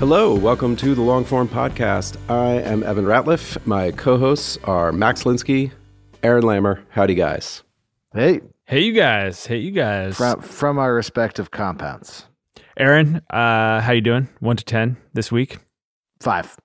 Hello, welcome to the Longform Podcast. I am Evan Ratliff. My co hosts are Max Linsky, Aaron Lammer. Howdy, guys. Hey, Hey, you guys. Hey, you guys. from from our respective compounds. Aaron, uh, how you doing? One to ten this week. Five.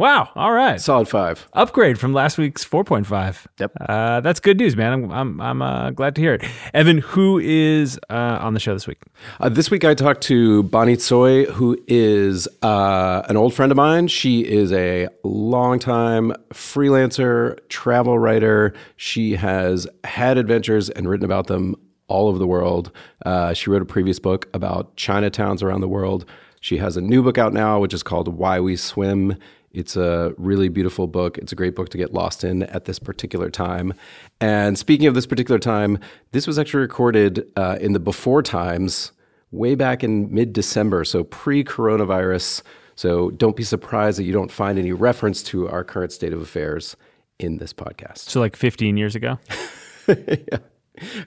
Wow. All right. Solid five. Upgrade from last week's four point five. Yep. Uh, that's good news, man. I'm I'm I'm uh, glad to hear it. Evan, who is uh, on the show this week? Uh, this week I talked to Bonnie Tsui, who is uh, an old friend of mine. She is a longtime freelancer, travel writer. She has had adventures and written about them all over the world. Uh, she wrote a previous book about Chinatowns around the world. She has a new book out now, which is called Why We Swim. It's a really beautiful book. It's a great book to get lost in at this particular time. And speaking of this particular time, this was actually recorded uh, in the before times, way back in mid December, so pre coronavirus. So don't be surprised that you don't find any reference to our current state of affairs in this podcast. So like 15 years ago. yeah.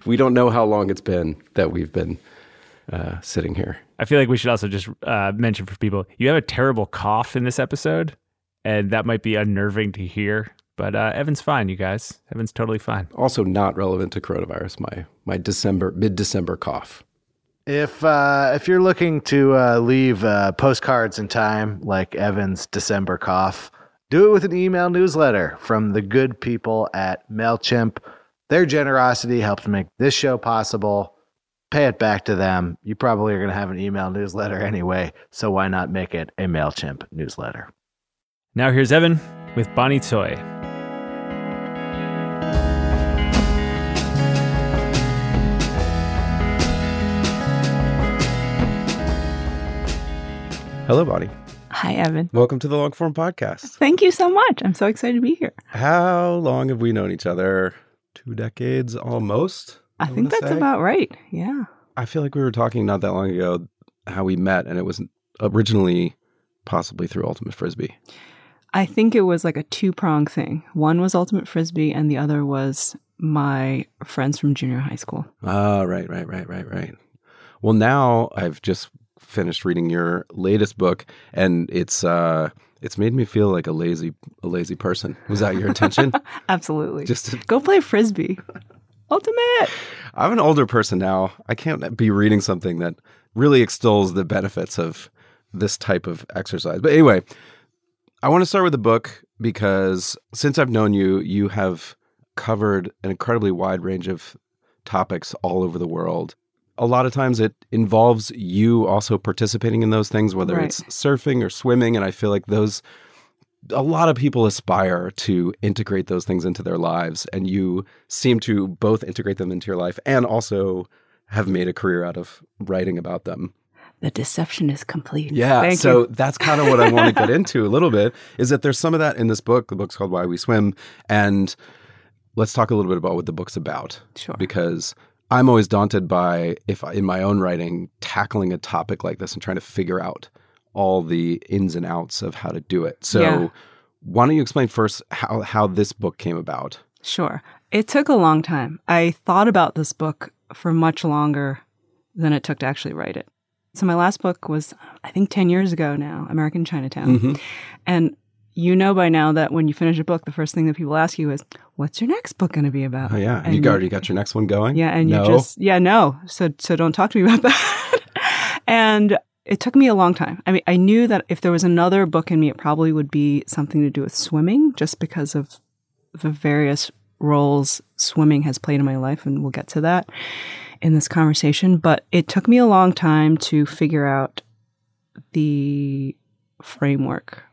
We don't know how long it's been that we've been uh, sitting here. I feel like we should also just uh, mention for people you have a terrible cough in this episode, and that might be unnerving to hear. But uh, Evan's fine, you guys. Evan's totally fine. Also, not relevant to coronavirus. My my December mid December cough. If uh, if you're looking to uh, leave uh, postcards in time, like Evan's December cough, do it with an email newsletter from the good people at Mailchimp. Their generosity helps make this show possible. Pay it back to them. You probably are going to have an email newsletter anyway, so why not make it a Mailchimp newsletter? Now here's Evan with Bonnie Tsui. Hello, Bonnie. Hi, Evan. Welcome to the Longform Podcast. Thank you so much. I'm so excited to be here. How long have we known each other? Two decades almost. I I'm think that's say. about right. Yeah. I feel like we were talking not that long ago how we met, and it was originally possibly through Ultimate Frisbee. I think it was like a two prong thing. One was Ultimate Frisbee, and the other was my friends from junior high school. Ah, right, right, right, right, right. Well, now I've just finished reading your latest book, and it's uh, it's made me feel like a lazy, a lazy person. Was that your intention? Absolutely. just to, Go play Frisbee. Ultimate. I'm an older person now. I can't be reading something that really extols the benefits of this type of exercise. But anyway, I want to start with the book because since I've known you, you have covered an incredibly wide range of topics all over the world. A lot of times it involves you also participating in those things, whether Right. it's surfing or swimming. And I feel like those, a lot of people aspire to integrate those things into their lives. And you seem to both integrate them into your life and also have made a career out of writing about them. The deception is complete. Yeah. Thank so you. that's kind of what I want to get into a little bit is that there's some of that in this book. The book's called Why We Swim. And let's talk a little bit about what the book's about. Sure. Because I'm always daunted by, if I, in my own writing, tackling a topic like this and trying to figure out all the ins and outs of how to do it. So Yeah. why don't you explain first how, how this book came about? Sure. It took a long time. I thought about this book for much longer than it took to actually write it. So my last book was, I think, 10 years ago now, American Chinatown. Mhm. And you know by now that when you finish a book, the first thing that people ask you is, what's your next book going to be about? Oh yeah, And you got already got your next one going. Yeah, and no. you just yeah, no. So so don't talk to me about that. and it took me a long time. I mean, I knew that if there was another book in me, it probably would be something to do with swimming, just because of the various roles swimming has played in my life, and we'll get to that in this conversation. But it took me a long time to figure out the framework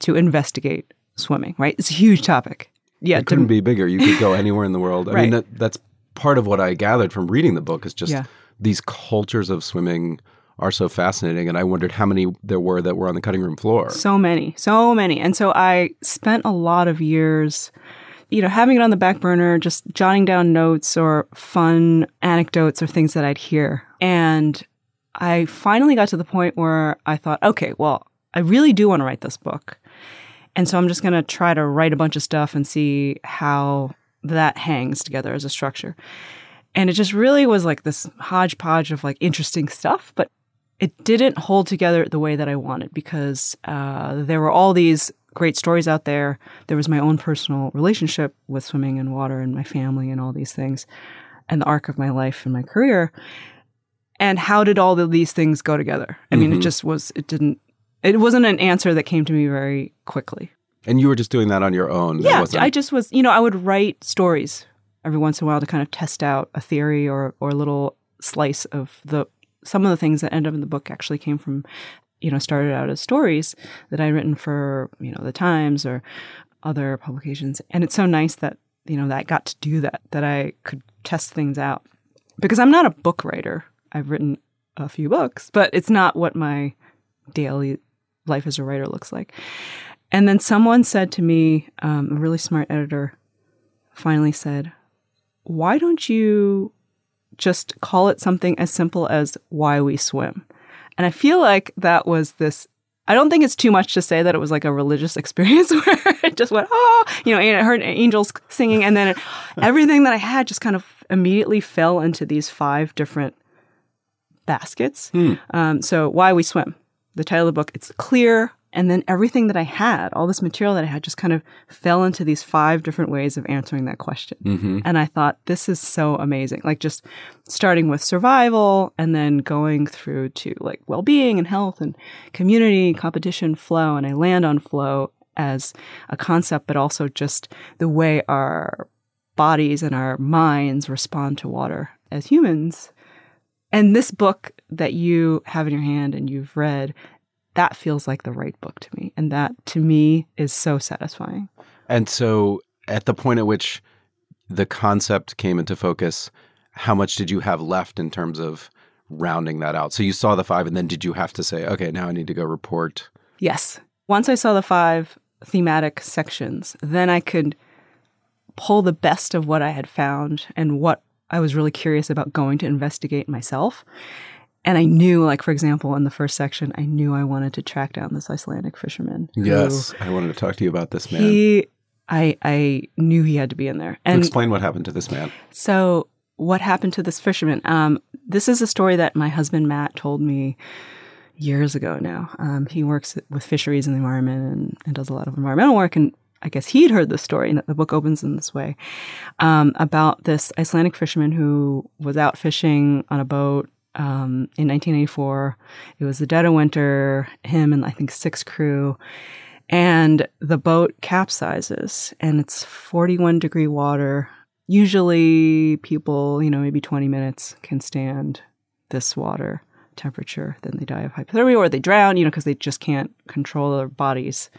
to investigate swimming. Right? It's a huge topic. Yeah, it couldn't be bigger. You could go anywhere in the world. I mean, that, that's part of what I gathered from reading the book is just Yeah. these cultures of swimming are so fascinating. And I wondered how many there were that were on the cutting room floor. So many, so many. And so I spent a lot of years, you know, having it on the back burner, just jotting down notes or fun anecdotes or things that I'd hear. And I finally got to the point where I thought, okay, well, I really do want to write this book. And so I'm just going to try to write a bunch of stuff and see how that hangs together as a structure. And it just really was like this hodgepodge of like interesting stuff, but it didn't hold together the way that I wanted because uh, there were all these great stories out there. There was my own personal relationship with swimming and water and my family and all these things, and the arc of my life and my career. And how did all of these things go together? I mean, it Mhm. just was, it didn't, it wasn't an answer that came to me very quickly. And you were just doing that on your own. Yeah, I just was, you know, I would write stories every once in a while to kind of test out a theory or or a little slice of the some of the things that end up in the book actually came from, you know, started out as stories that I'd written for, you know, the Times or other publications. And it's so nice that, you know, that I got to do that, that I could test things out. Because I'm not a book writer. I've written a few books, but it's not what my daily life as a writer looks like. And then someone said to me, um, a really smart editor finally said, Why don't you just call it something as simple as why we swim? And I feel like that was this. I don't think it's too much to say that it was like a religious experience where it just went, oh, you know, and I heard angels singing, and then it, everything that I had just kind of immediately fell into these five different baskets. Um, so, Why We Swim, the title of the book, it's clear. And then everything that I had, all this material that I had, just kind of fell into these five different ways of answering that question. Mhm. And I thought, this is so amazing. Like just starting with survival and then going through to like well being and health and community, competition, flow. And I land on flow as a concept, but also just the way our bodies and our minds respond to water as humans. And this book that you have in your hand and you've read, that feels like the right book to me. And that to me is so satisfying. And so, at the point at which the concept came into focus, how much did you have left in terms of rounding that out? So, you saw the five, and then did you have to say, okay, now I need to go report? Yes. Once I saw the five thematic sections, then I could pull the best of what I had found and what I was really curious about going to investigate myself. And I knew, like, for example, in the first section, I knew I wanted to track down this Icelandic fisherman. who- Yes. I wanted to talk to you about this man. He, I, I knew he had to be in there. And Explain what happened to this man. so, what happened to this fisherman? Um, this is a story that my husband Matt told me years ago now. Um, he works with fisheries and the environment and, and does a lot of environmental work. And I guess he'd heard this story, and the book opens in this way um, about this Icelandic fisherman who was out fishing on a boat um, in 1984. It was the dead of winter, him and I think six crew. And the boat capsizes, and it's 41 degree water. Usually, people, you know, maybe 20 minutes can stand this water temperature. Then they die of hypothermia or they drown, you know, because they just can't control their bodies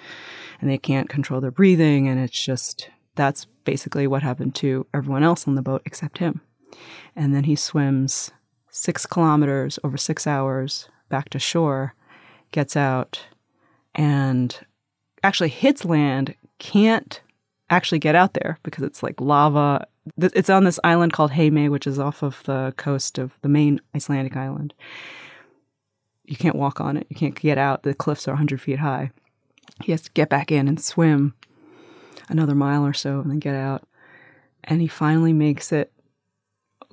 and they can't control their breathing. And it's just, that's basically what happened to everyone else on the boat except him. And then he swims six kilometers over six hours back to shore, gets out, and actually hits land, can't actually get out there because it's like lava. It's on this island called Heimaey, which is off of the coast of the main Icelandic island. You can't walk on it. You can't get out. The cliffs are 100 feet high. He has to get back in and swim another mile or so and then get out. And he finally makes it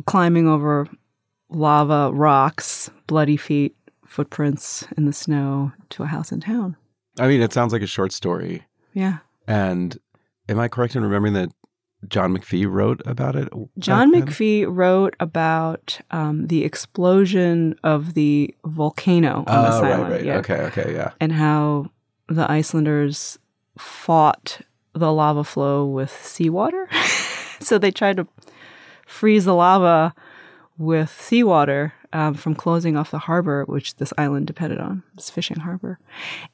climbing over lava rocks, bloody feet, footprints in the snow to a house in town. I mean, it sounds like a short story. Yeah. And am I correct in remembering that John McPhee wrote about it? John back? McPhee wrote about um, the explosion of the volcano on this Oh, right, island. right. yeah. Okay, okay, yeah. And how the Icelanders fought the lava flow with seawater. so they tried to freeze the lava with seawater um, from closing off the harbor, which this island depended on, this fishing harbor.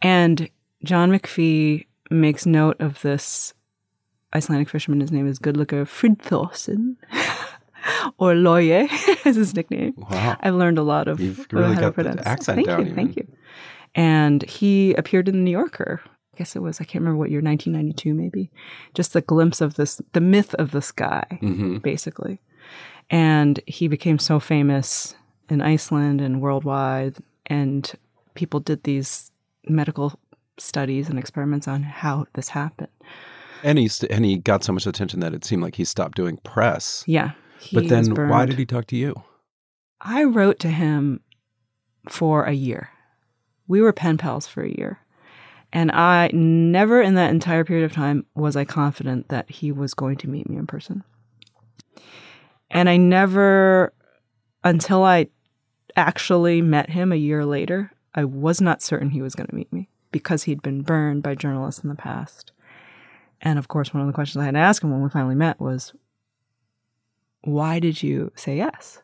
And John McPhee makes note of this Icelandic fisherman. His name is Guðlaugur Friðþórsson, or Laugi is his nickname. Wow. I've learned a lot of You've really how to got the pronounce. accent thank down You, even. thank you. And he appeared in the New Yorker. I guess it was I can't remember what year, 1992 maybe. Just a glimpse of this, the myth of this guy, hmm basically. And he became so famous in Iceland and worldwide, and people did these medical studies and experiments on how this happened. And he st- and he got so much attention that it seemed like he stopped doing press. Yeah. but then, why did he talk to you? I wrote to him for a year. We were pen pals for a year. And I never in that entire period of time was I confident that he was going to meet me in person. And I never, until I actually met him a year later, I was not certain he was going to meet me because he'd been burned by journalists in the past. And of course, one of the questions I had to ask him when we finally met was, Why did you say yes?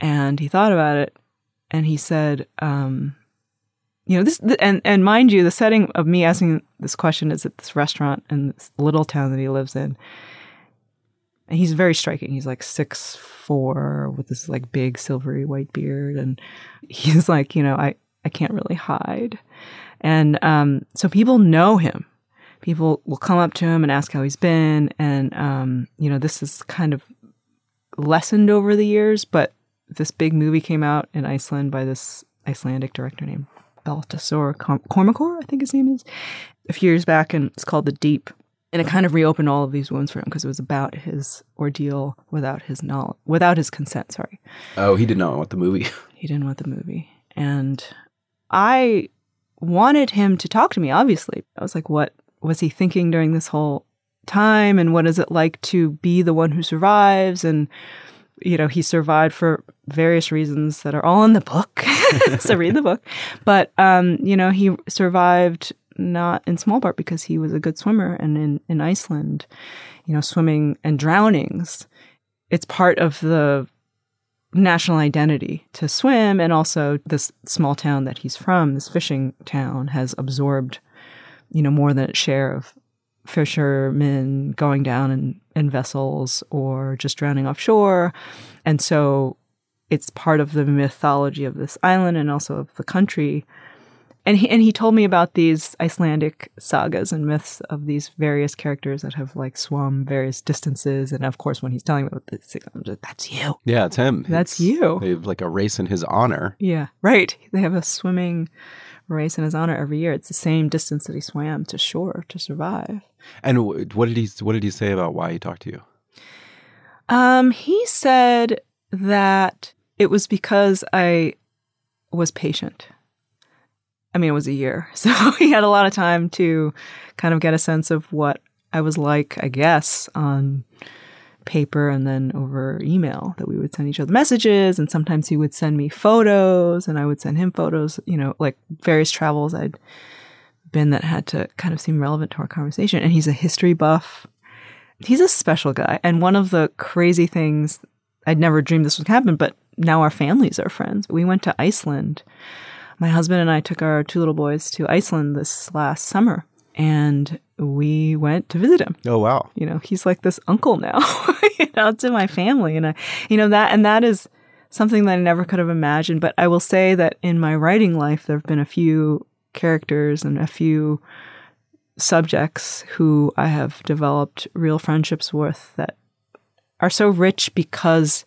and he thought about it and he said um, you know this th- and and mind you the setting of me asking this question is at this restaurant in this little town that he lives in and he's very striking. He's like six four with this like big silvery white beard and he's like you know i i can't really hide. And um so people know him. People will come up to him and ask how he's been and um you know this is kind of lessened over the years but this big movie came out in Iceland by this Icelandic director named Baltasar Kormákur, I think his name is, a few years back, and it's called The Deep. And it kind of reopened all of these wounds for him because it was about his ordeal without his knowledge, without his consent. Sorry, Oh, he did not want the movie. he didn't want the movie, and I wanted him to talk to me. Obviously, I was like, "What was he thinking during this whole time? And what is it like to be the one who survives?" And you know, he survived for various reasons that are all in the book. so read the book. But, um, you know, he survived not in small part because he was a good swimmer. And in, in Iceland, you know, swimming and drownings, it's part of the national identity to swim. And also, this small town that he's from, this fishing town, has absorbed, you know, more than its share of fishermen going down in, in vessels or just drowning offshore. And so it's part of the mythology of this island and also of the country. And he, and he told me about these Icelandic sagas and myths of these various characters that have like swum various distances. And of course, when he's telling me about this, I'm just, that's you. Yeah, it's him. That's It's- you. They have like a race in his honor. Yeah, right. They have a swimming race in his honor every year. It's the same distance that he swam to shore to survive. And what did he what did he say about why he talked to you? Um, he said that it was because I was patient. I mean, it was a year. So he had a lot of time to kind of get a sense of what I was like, I guess, on paper and then over email that we would send each other messages. And sometimes he would send me photos and I would send him photos, you know, like various travels I'd been that had to kind of seem relevant to our conversation. And he's a history buff. He's a special guy. And one of the crazy things I'd never dreamed this would happen, but now our families are friends. We went to Iceland. My husband and I took our two little boys to Iceland this last summer and we went to visit him. Oh wow. You know, he's like this uncle now, you know, to my family. And I, you know, that, and that is something that I never could have imagined. But I will say that in my writing life, there have been a few characters and a few subjects who I have developed real friendships with that are so rich because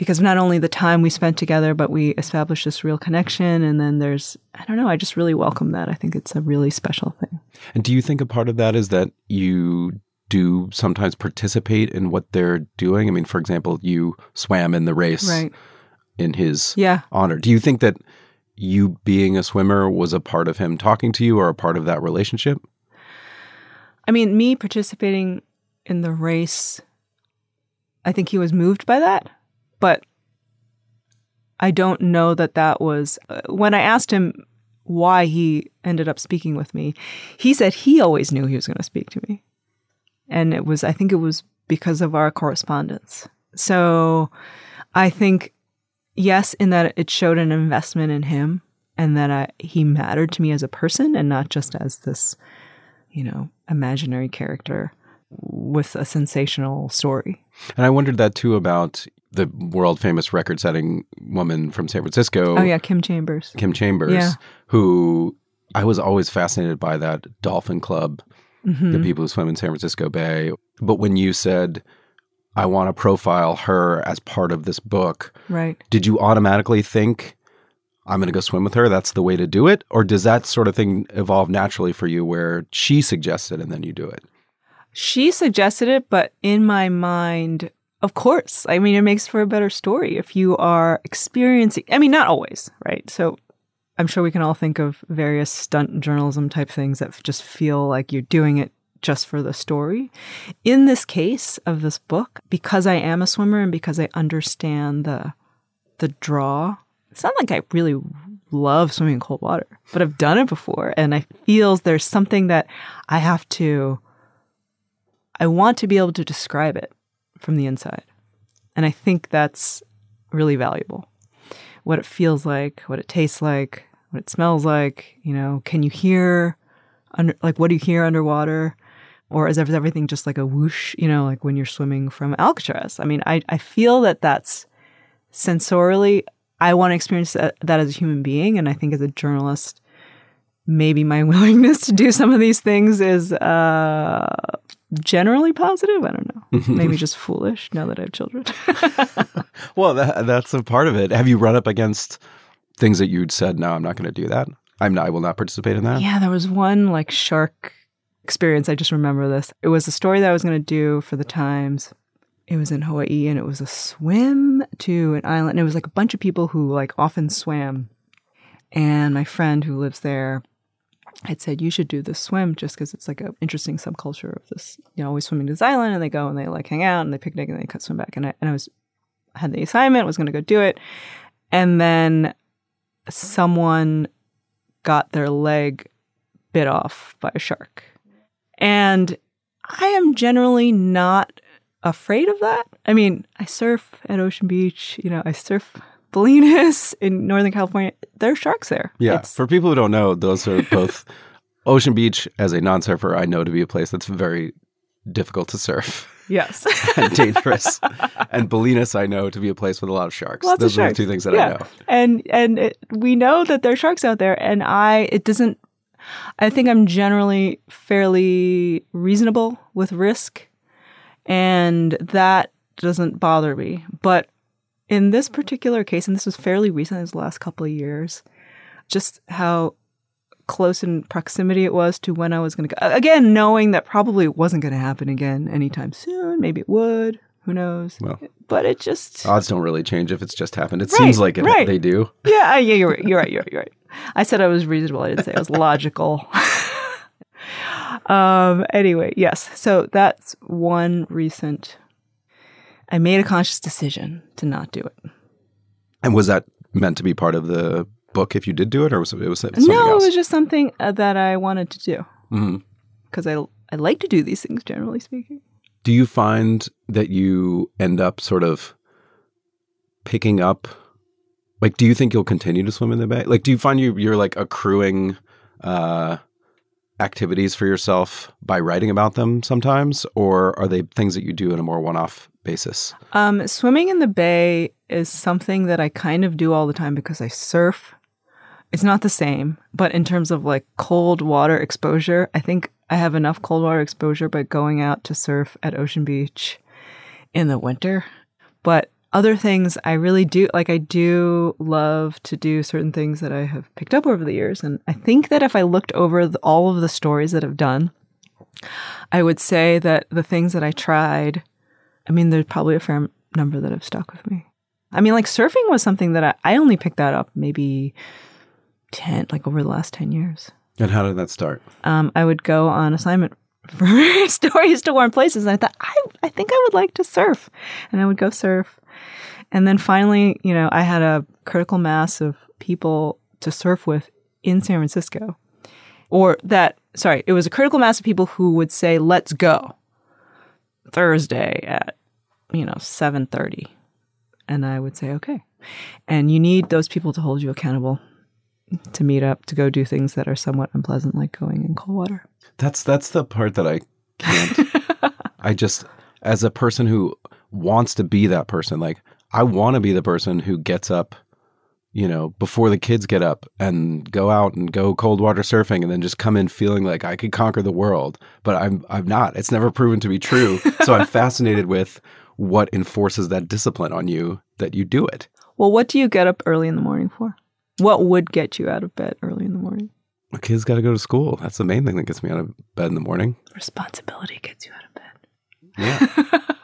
because not only the time we spent together, but we established this real connection. And then there's, I don't know, I just really welcome that. I think it's a really special thing. And do you think a part of that is that you do sometimes participate in what they're doing? I mean, for example, you swam in the race Right. in his Yeah. honor. Do you think that you being a swimmer was a part of him talking to you or a part of that relationship? I mean, me participating in the race, I think he was moved by that, but I don't know that that was. Uh, when I asked him why he ended up speaking with me, he said he always knew he was going to speak to me. And it was, I think it was because of our correspondence. So I think, yes, in that it showed an investment in him and that I, he mattered to me as a person and not just as this you know, imaginary character with a sensational story. And I wondered that too about the world famous record setting woman from San Francisco. Oh, yeah, Kim Chambers. Kim Chambers, Yeah. who I was always fascinated by that dolphin club, Mm-hmm. the people who swim in San Francisco Bay. But when you said, I want to profile her as part of this book, Right. did you automatically think, I'm going to go swim with her? That's the way to do it? Or does that sort of thing evolve naturally for you where she suggested and then you do it? She suggested it, but in my mind, of course. I mean, it makes for a better story if you are experiencing, I mean, not always, right? So I'm sure we can all think of various stunt journalism type things that just feel like you're doing it just for the story. In this case of this book, because I am a swimmer and because I understand the the draw, it's not like I really love swimming in cold water, but I've done it before and I feels there's something that I have to I want to be able to describe it from the inside. And I think that's really valuable. What it feels like, what it tastes like, what it smells like, you know, can you hear under like what do you hear underwater? Or is everything just like a whoosh, you know, like when you're swimming from Alcatraz? I mean, I, I feel that that's sensorially, I want to experience that, that as a human being. And I think as a journalist, maybe my willingness to do some of these things is uh, generally positive. I don't know. maybe just foolish now that I have children. Well, that, that's a part of it. Have you run up against things that you'd said, no, I'm not going to do that? I'm not, I will not participate in that? Yeah, there was one like shark experience. I just remember this. It was a story that I was going to do for the Times. It was in Hawaii and it was a swim to an island. And it was like a bunch of people who like often swam. And my friend who lives there had said, You should do this swim just because it's like an interesting subculture of this, you know, always swimming to this island and they go and they like hang out and they picnic and they cut swim back. And I, and I was, had the assignment, was going to go do it. And then someone got their leg bit off by a shark. And I am generally not afraid of that. I mean, I surf at Ocean Beach, you know, I surf Bolinas in Northern California. There are sharks there. Yeah. It's- For people who don't know, those are both Ocean Beach as a non surfer, I know to be a place that's very difficult to surf yes. and dangerous. and Bolinas, I know to be a place with a lot of sharks. Lots those of are sharks. the two things that yeah. I know. And and it, we know that there are sharks out there and I it doesn't I think I'm generally fairly reasonable with risk and that doesn't bother me. But in this particular case and this was fairly recent, this the last couple of years, just how close in proximity it was to when I was going to go. Again, knowing that probably it wasn't going to happen again anytime soon. Maybe it would. Who knows? Well. but it just Odds don't really change if it's just happened. It Right, seems like it, right. they do. yeah, yeah, you're right. You're right. You're right. You're right. I said I was reasonable. I didn't say I was logical. um. Anyway, yes. So that's one recent. I made a conscious decision to not do it. And was that meant to be part of the book if you did do it, or was it, it was no, else? it was just something uh, that I wanted to do because I I like to do these things. Generally speaking. Do you find that you end up sort of picking up? Like, do you think you'll continue to swim in the bay? Like, do you find you you're like accruing uh, activities for yourself by writing about them sometimes, or are they things that you do in a more one-off basis? Um, swimming in the bay is something that I kind of do all the time because I surf. It's not the same, but in terms of like cold water exposure, I think I have enough cold water exposure by going out to surf at Ocean Beach in the winter. But other things I really do like I do love to do certain things that I have picked up over the years and I think that if I looked over the, all of the stories that I've done I would say that the things that I tried, I mean, there's probably a fair number that have stuck with me. I mean, like surfing was something that I, I only picked that up maybe 10, like over the last 10 years. And how did that start? Um, I would go on assignment for stories to warm places. And I thought, I, I think I would like to surf. And I would go surf. And then finally, you know, I had a critical mass of people to surf with in San Francisco. Or that, sorry, it was a critical mass of people who would say, let's go Thursday at, you know, 7.30. And I would say, okay. And you need those people to hold you accountable to meet up to go do things that are somewhat unpleasant like going in cold water That's that's the part that I can't. I just, as a person who wants to be that person, like I want to be the person who gets up, you know, before the kids get up and go out and go cold water surfing, and then just come in feeling like I could conquer the world. But I'm I'm not. It's never proven to be true. so I'm fascinated with what enforces that discipline on you that you do it. well what do you get up early in the morning for what would get you out of bed early in the morning My kids got to go to school. That's the main thing that gets me out of bed in the morning. responsibility gets you out of bed Yeah.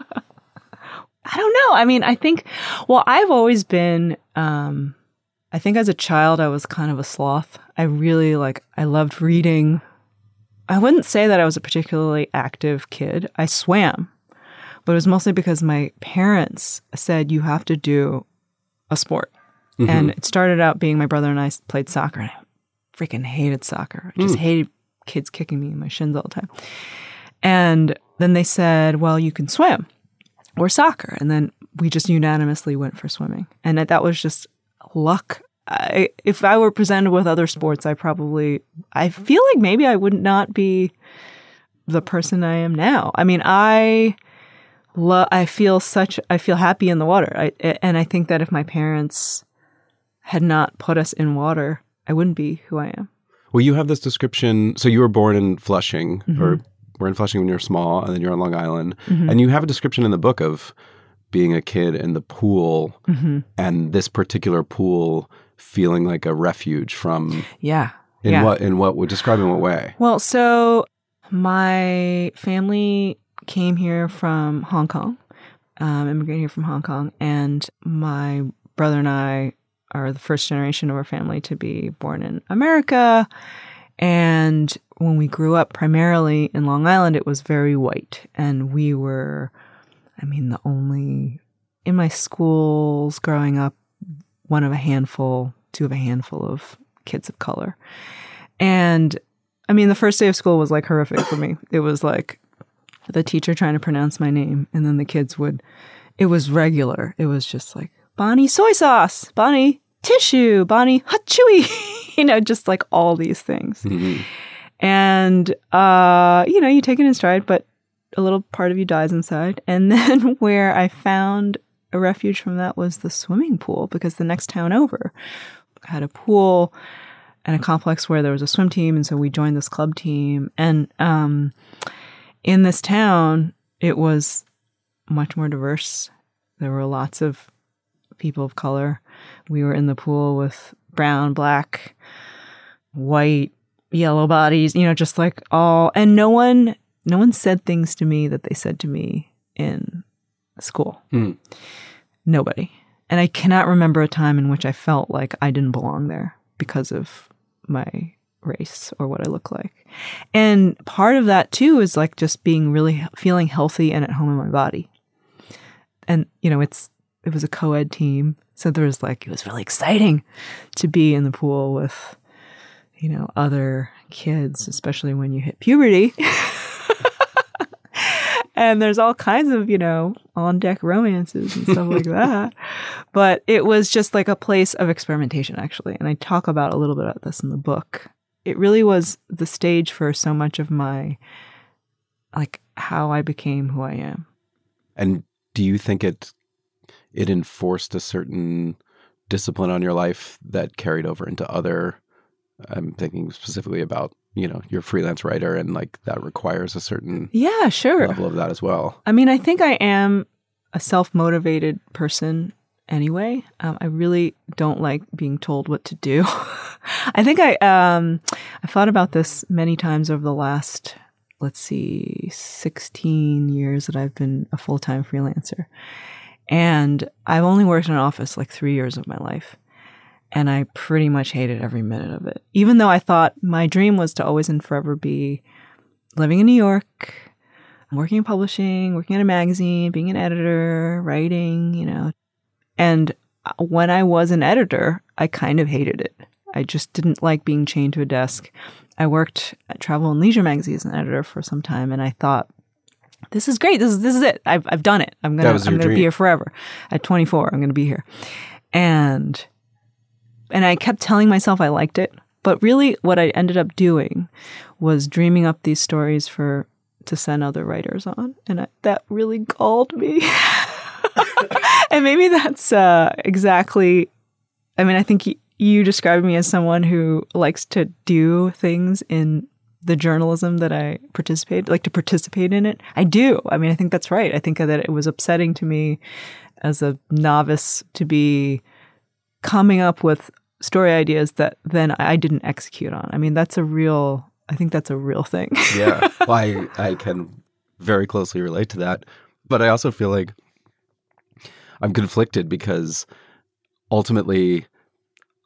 I don't know. I mean, I think, well, I've always been, um, I think as a child, I was kind of a sloth. I really like, I loved reading. I wouldn't say that I was a particularly active kid. I swam, but it was mostly because my parents said you have to do a sport. Mm-hmm. And it started out being my brother and I played soccer, and I freaking hated soccer. I just mm. hated kids kicking me in my shins all the time. And then they said, well, you can swim or soccer. And then we just unanimously went for swimming. And that was just luck. I, if I were presented with other sports, I probably, I feel like maybe I would not be the person I am now. I mean, I love, I feel such, I feel happy in the water. I, and I think that if my parents had not put us in water, I wouldn't be who I am. Well, you have this description. So you were born in Flushing, mm-hmm. or were in Flushing when you were small, and then you're on Long Island. Mm-hmm. And you have a description in the book of being a kid in the pool, mm-hmm. and this particular pool feeling like a refuge from. Yeah. In yeah. what? In what? Would describe in what way? Well, so my family came here from Hong Kong, um, immigrated here from Hong Kong, and my brother and I are the first generation of our family to be born in America. And when we grew up primarily in Long Island, it was very white. And we were, I mean, the only, in my schools growing up, one of a handful, two of a handful of kids of color. And I mean, the first day of school was like horrific for me. It was like the teacher trying to pronounce my name, and then the kids would, it was regular. It was just like, Bonnie soy sauce, Bonnie tissue, Bonnie hot chewy, you know, just like all these things. And, uh, you know, you take it in stride, but a little part of you dies inside. And then where I found a refuge from that was the swimming pool because the next town over had a pool and a complex where there was a swim team. And so we joined this club team. And um, in this town, it was much more diverse. There were lots of people of color. We were in the pool with brown, black, white, yellow bodies, you know, just like all, and no one, no one said things to me that they said to me in school. Hmm. Nobody. And I cannot remember a time in which I felt like I didn't belong there because of my race or what I look like. And part of that too is like just being really feeling healthy and at home in my body. And you know, it's it was a co-ed team, so there was like it was really exciting to be in the pool with you know other kids, especially when you hit puberty. and there's all kinds of, you know, on deck romances and stuff like that. But it was just like a place of experimentation, actually. And I talk about a little bit about this in the book. It really was the stage for so much of my, like, how I became who I am. And do you think it it enforced a certain discipline on your life that carried over into other? I'm thinking specifically about you know you're a freelance writer and like that requires a certain Yeah, sure. level of that as well. I mean, I think I am a self motivated person anyway. Um, I really don't like being told what to do. I think I um, I thought about this many times over the last let's see, 16 years that I've been a full time freelancer. And I've only worked in an office like three years of my life. And I pretty much hated every minute of it. Even though I thought my dream was to always and forever be living in New York, working in publishing, working at a magazine, being an editor, writing, you know. And uh, when I was an editor, I kind of hated it. I just didn't like being chained to a desk. I worked at Travel and Leisure magazine as an editor for some time, and I thought, this is great. This is this is it. I've I've done it. I'm gonna I'm gonna dream. be here forever. At 24, I'm gonna be here, and and I kept telling myself I liked it, but really, what I ended up doing was dreaming up these stories for to send other writers on, and I, that really galled me. and maybe that's uh, exactly. I mean, I think you described me as someone who likes to do things in the journalism that I participate, like to participate in it. I do. I mean, I think that's right. I think that it was upsetting to me as a novice to be coming up with story ideas that then I didn't execute on. I mean, that's a real, I think that's a real thing. yeah. Well, I, I can very closely relate to that. But I also feel like I'm conflicted because ultimately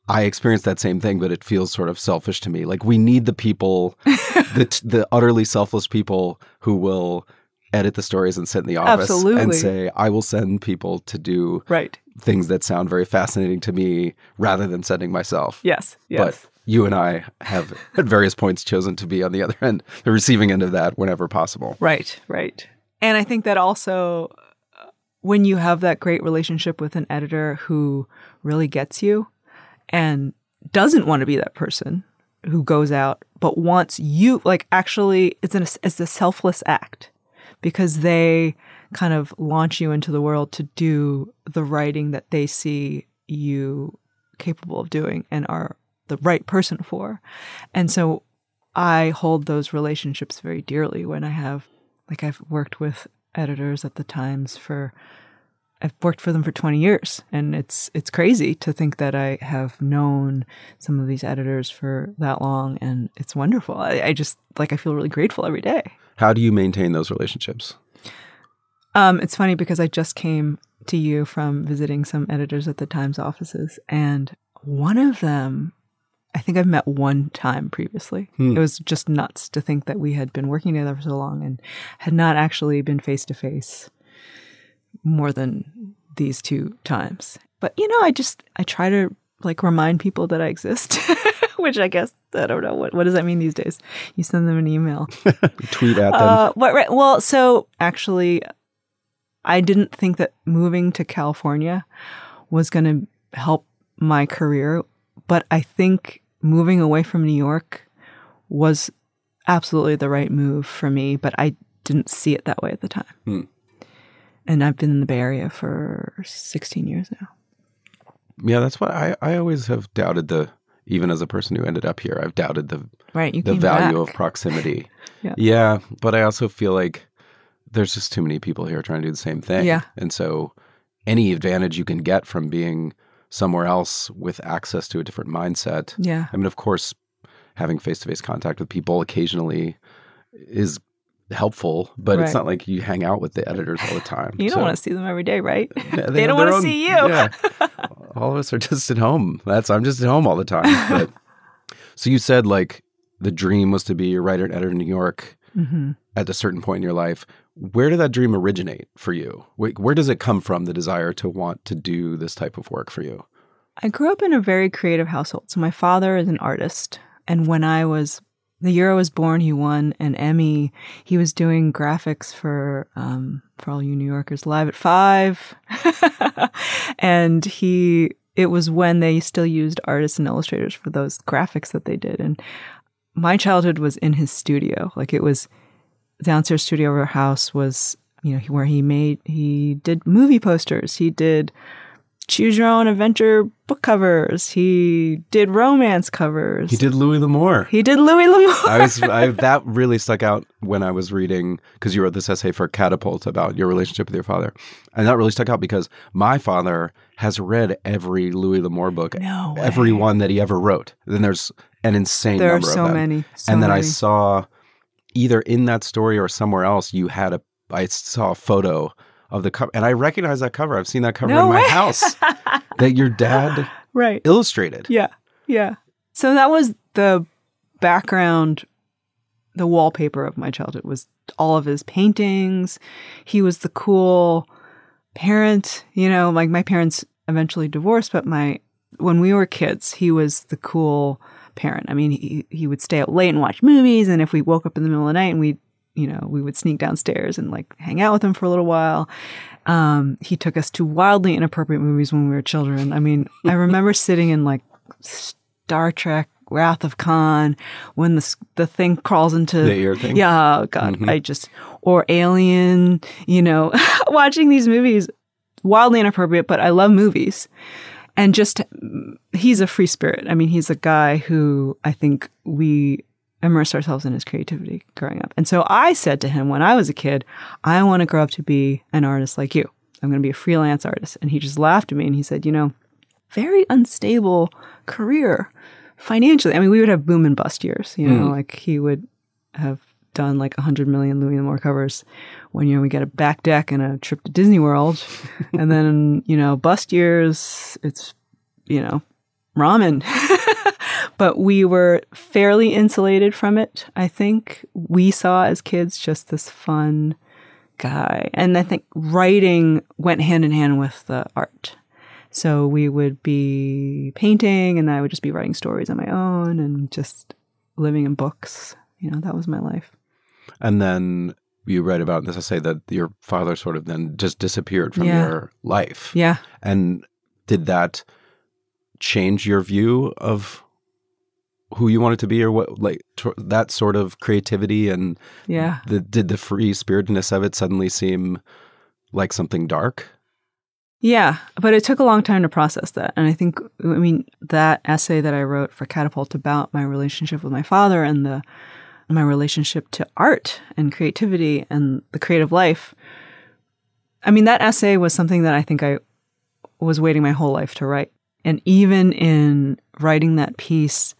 I experience that same thing, but it feels sort of selfish to me. Like we need the people, the the utterly selfless people who will edit the stories and sit in the office Absolutely. and say, "I will send people to do right. things that sound very fascinating to me, rather than sending myself." Yes. Yes. But you and I have at various points chosen to be on the other end, the receiving end of that, whenever possible. Right. Right. And I think that also, uh, when you have that great relationship with an editor who really gets you and doesn't want to be that person who goes out but wants you like actually it's an it's a selfless act because they kind of launch you into the world to do the writing that they see you capable of doing and are the right person for. And so I hold those relationships very dearly when I have like I've worked with editors at the Times for I've worked for them for 20 years and it's it's crazy to think that I have known some of these editors for that long and it's wonderful. I, I just like I feel really grateful every day. How do you maintain those relationships? Um, it's funny because I just came to you from visiting some editors at the Times offices and one of them I think I've met one time previously. Hmm. It was just nuts to think that we had been working together for so long and had not actually been face to face more than these two times. But you know, I just I try to like remind people that I exist, which I guess I don't know what what does that mean these days. You send them an email. Tweet at them. Uh, what, right, well, so actually, I didn't think that moving to California was going to help my career, but I think moving away from New York was absolutely the right move for me, but I didn't see it that way at the time. Hmm. And I've been in the Bay Area for 16 years now. yeah, that's what I, I always have doubted the even as a person who ended up here, I've doubted the Right. The value back. of proximity. Yeah. yeah, but I also feel like there's just too many people here trying to do the same thing. Yeah. And so any advantage you can get from being somewhere else with access to a different mindset. Yeah. I mean, of course, having face to face contact with people occasionally is helpful, but it's not like you hang out with the editors all the time. You don't So- want to see them every day, right? Yeah, they have don't want to see you. Yeah. all of us are just at home. That's I'm just at home all the time. But so you said like the dream was to be a writer and editor in New York hmm at a certain point in your life. Where did that dream originate for you? Where, where does it come from? The desire to want to do this type of work for you? I grew up in a very creative household. So my father is an artist, and when I was the year I was born, he won an Emmy. He was doing graphics for um, for all you New Yorkers, Live at Five, and he. It was when they still used artists and illustrators for those graphics that they did, and my childhood was in his studio. Like it was downstairs studio of our house was you know where he made he did movie posters. He did choose your own adventure book covers. He did romance covers. He did Louis L'Amour. He did Louis L'Amour. I was I, that really stuck out when I was reading because you wrote this essay for Catapult about your relationship with your father, and that really stuck out because my father has read every Louis L'Amour book, No way. every one that he ever wrote. Then there's an insane there are so of them. many. So and then I saw either in that story or somewhere else, you had a. I saw a photo of the cover, and I recognize that cover. I've seen that cover No in my way. house that your dad right. illustrated. Yeah. Yeah. So that was the background, the wallpaper of my childhood was all of his paintings. He was the cool parent, you know, like my parents eventually divorced, but my, when we were kids, he was the cool parent. I mean, he, he would stay out late and watch movies. And if we woke up in the middle of the night and we, you know, we would sneak downstairs and like hang out with him for a little while. Um, he took us to wildly inappropriate movies when we were children. I mean, I remember sitting in like Star Trek, Wrath of Khan, when the the thing crawls into The ear thing? Yeah, oh God, Mhm. I just or Alien. You know, watching these movies wildly inappropriate, but I love movies. And just he's a free spirit. I mean, he's a guy who I think we immerse ourselves in his creativity growing up. And so I said to him when I was a kid, I want to grow up to be an artist like you. I'm going to be a freelance artist. And he just laughed at me and he said, you know, very unstable career financially. I mean, we would have boom and bust years, you know, Mm. like he would have done like 100 million Louis L'Amour covers one year we get a back deck and a trip to Disney World. and then, you know, bust years, it's, you know, ramen. but we were fairly insulated from it, I think. We saw as kids just this fun guy. And I think writing went hand in hand with the art. So we would be painting and I would just be writing stories on my own and just living in books. You know, that was my life. And then you write about in this essay that your father sort of then just disappeared from Yeah. your life. Yeah. And did that change your view of who you wanted to be or what like tr- that sort of creativity and Yeah. the, did the free spiritedness of it suddenly seem like something dark? Yeah, but it took a long time to process that. And I think, I mean, that essay that I wrote for Catapult about my relationship with my father and the my relationship to art and creativity and the creative life. I mean, that essay was something that I think I was waiting my whole life to write. And even in writing that piece,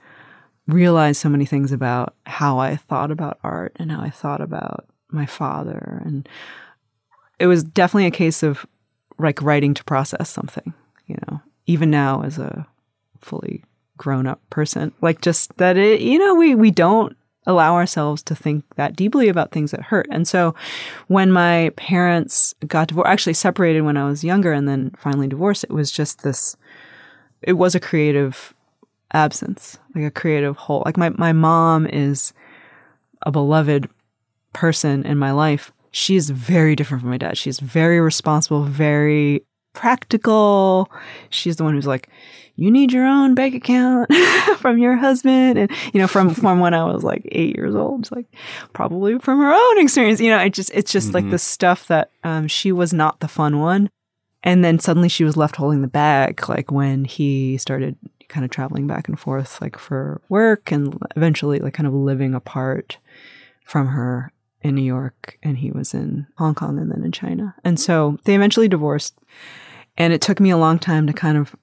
realized so many things about how I thought about art and how I thought about my father. And it was definitely a case of like writing to process something, you know, even now as a fully grown up person, like just that it, you know, we, we don't allow ourselves to think that deeply about things that hurt. And so when my parents got divorced, actually separated when I was younger and then finally divorced, it was just this, it was a creative absence, like a creative hole. Like my, my mom is a beloved person in my life. She's very different from my dad. She's very responsible, very practical. She's the one who's like, you need your own bank account from your husband. And, you know, from, from when I was like eight years old, it's like probably from her own experience. You know, it just, it's just like Mhm. the stuff that um, she was not the fun one. And then suddenly she was left holding the bag, like when he started kind of traveling back and forth, like for work and eventually like kind of living apart from her in New York and he was in Hong Kong and then in China. And so they eventually divorced. And it took me a long time to kind of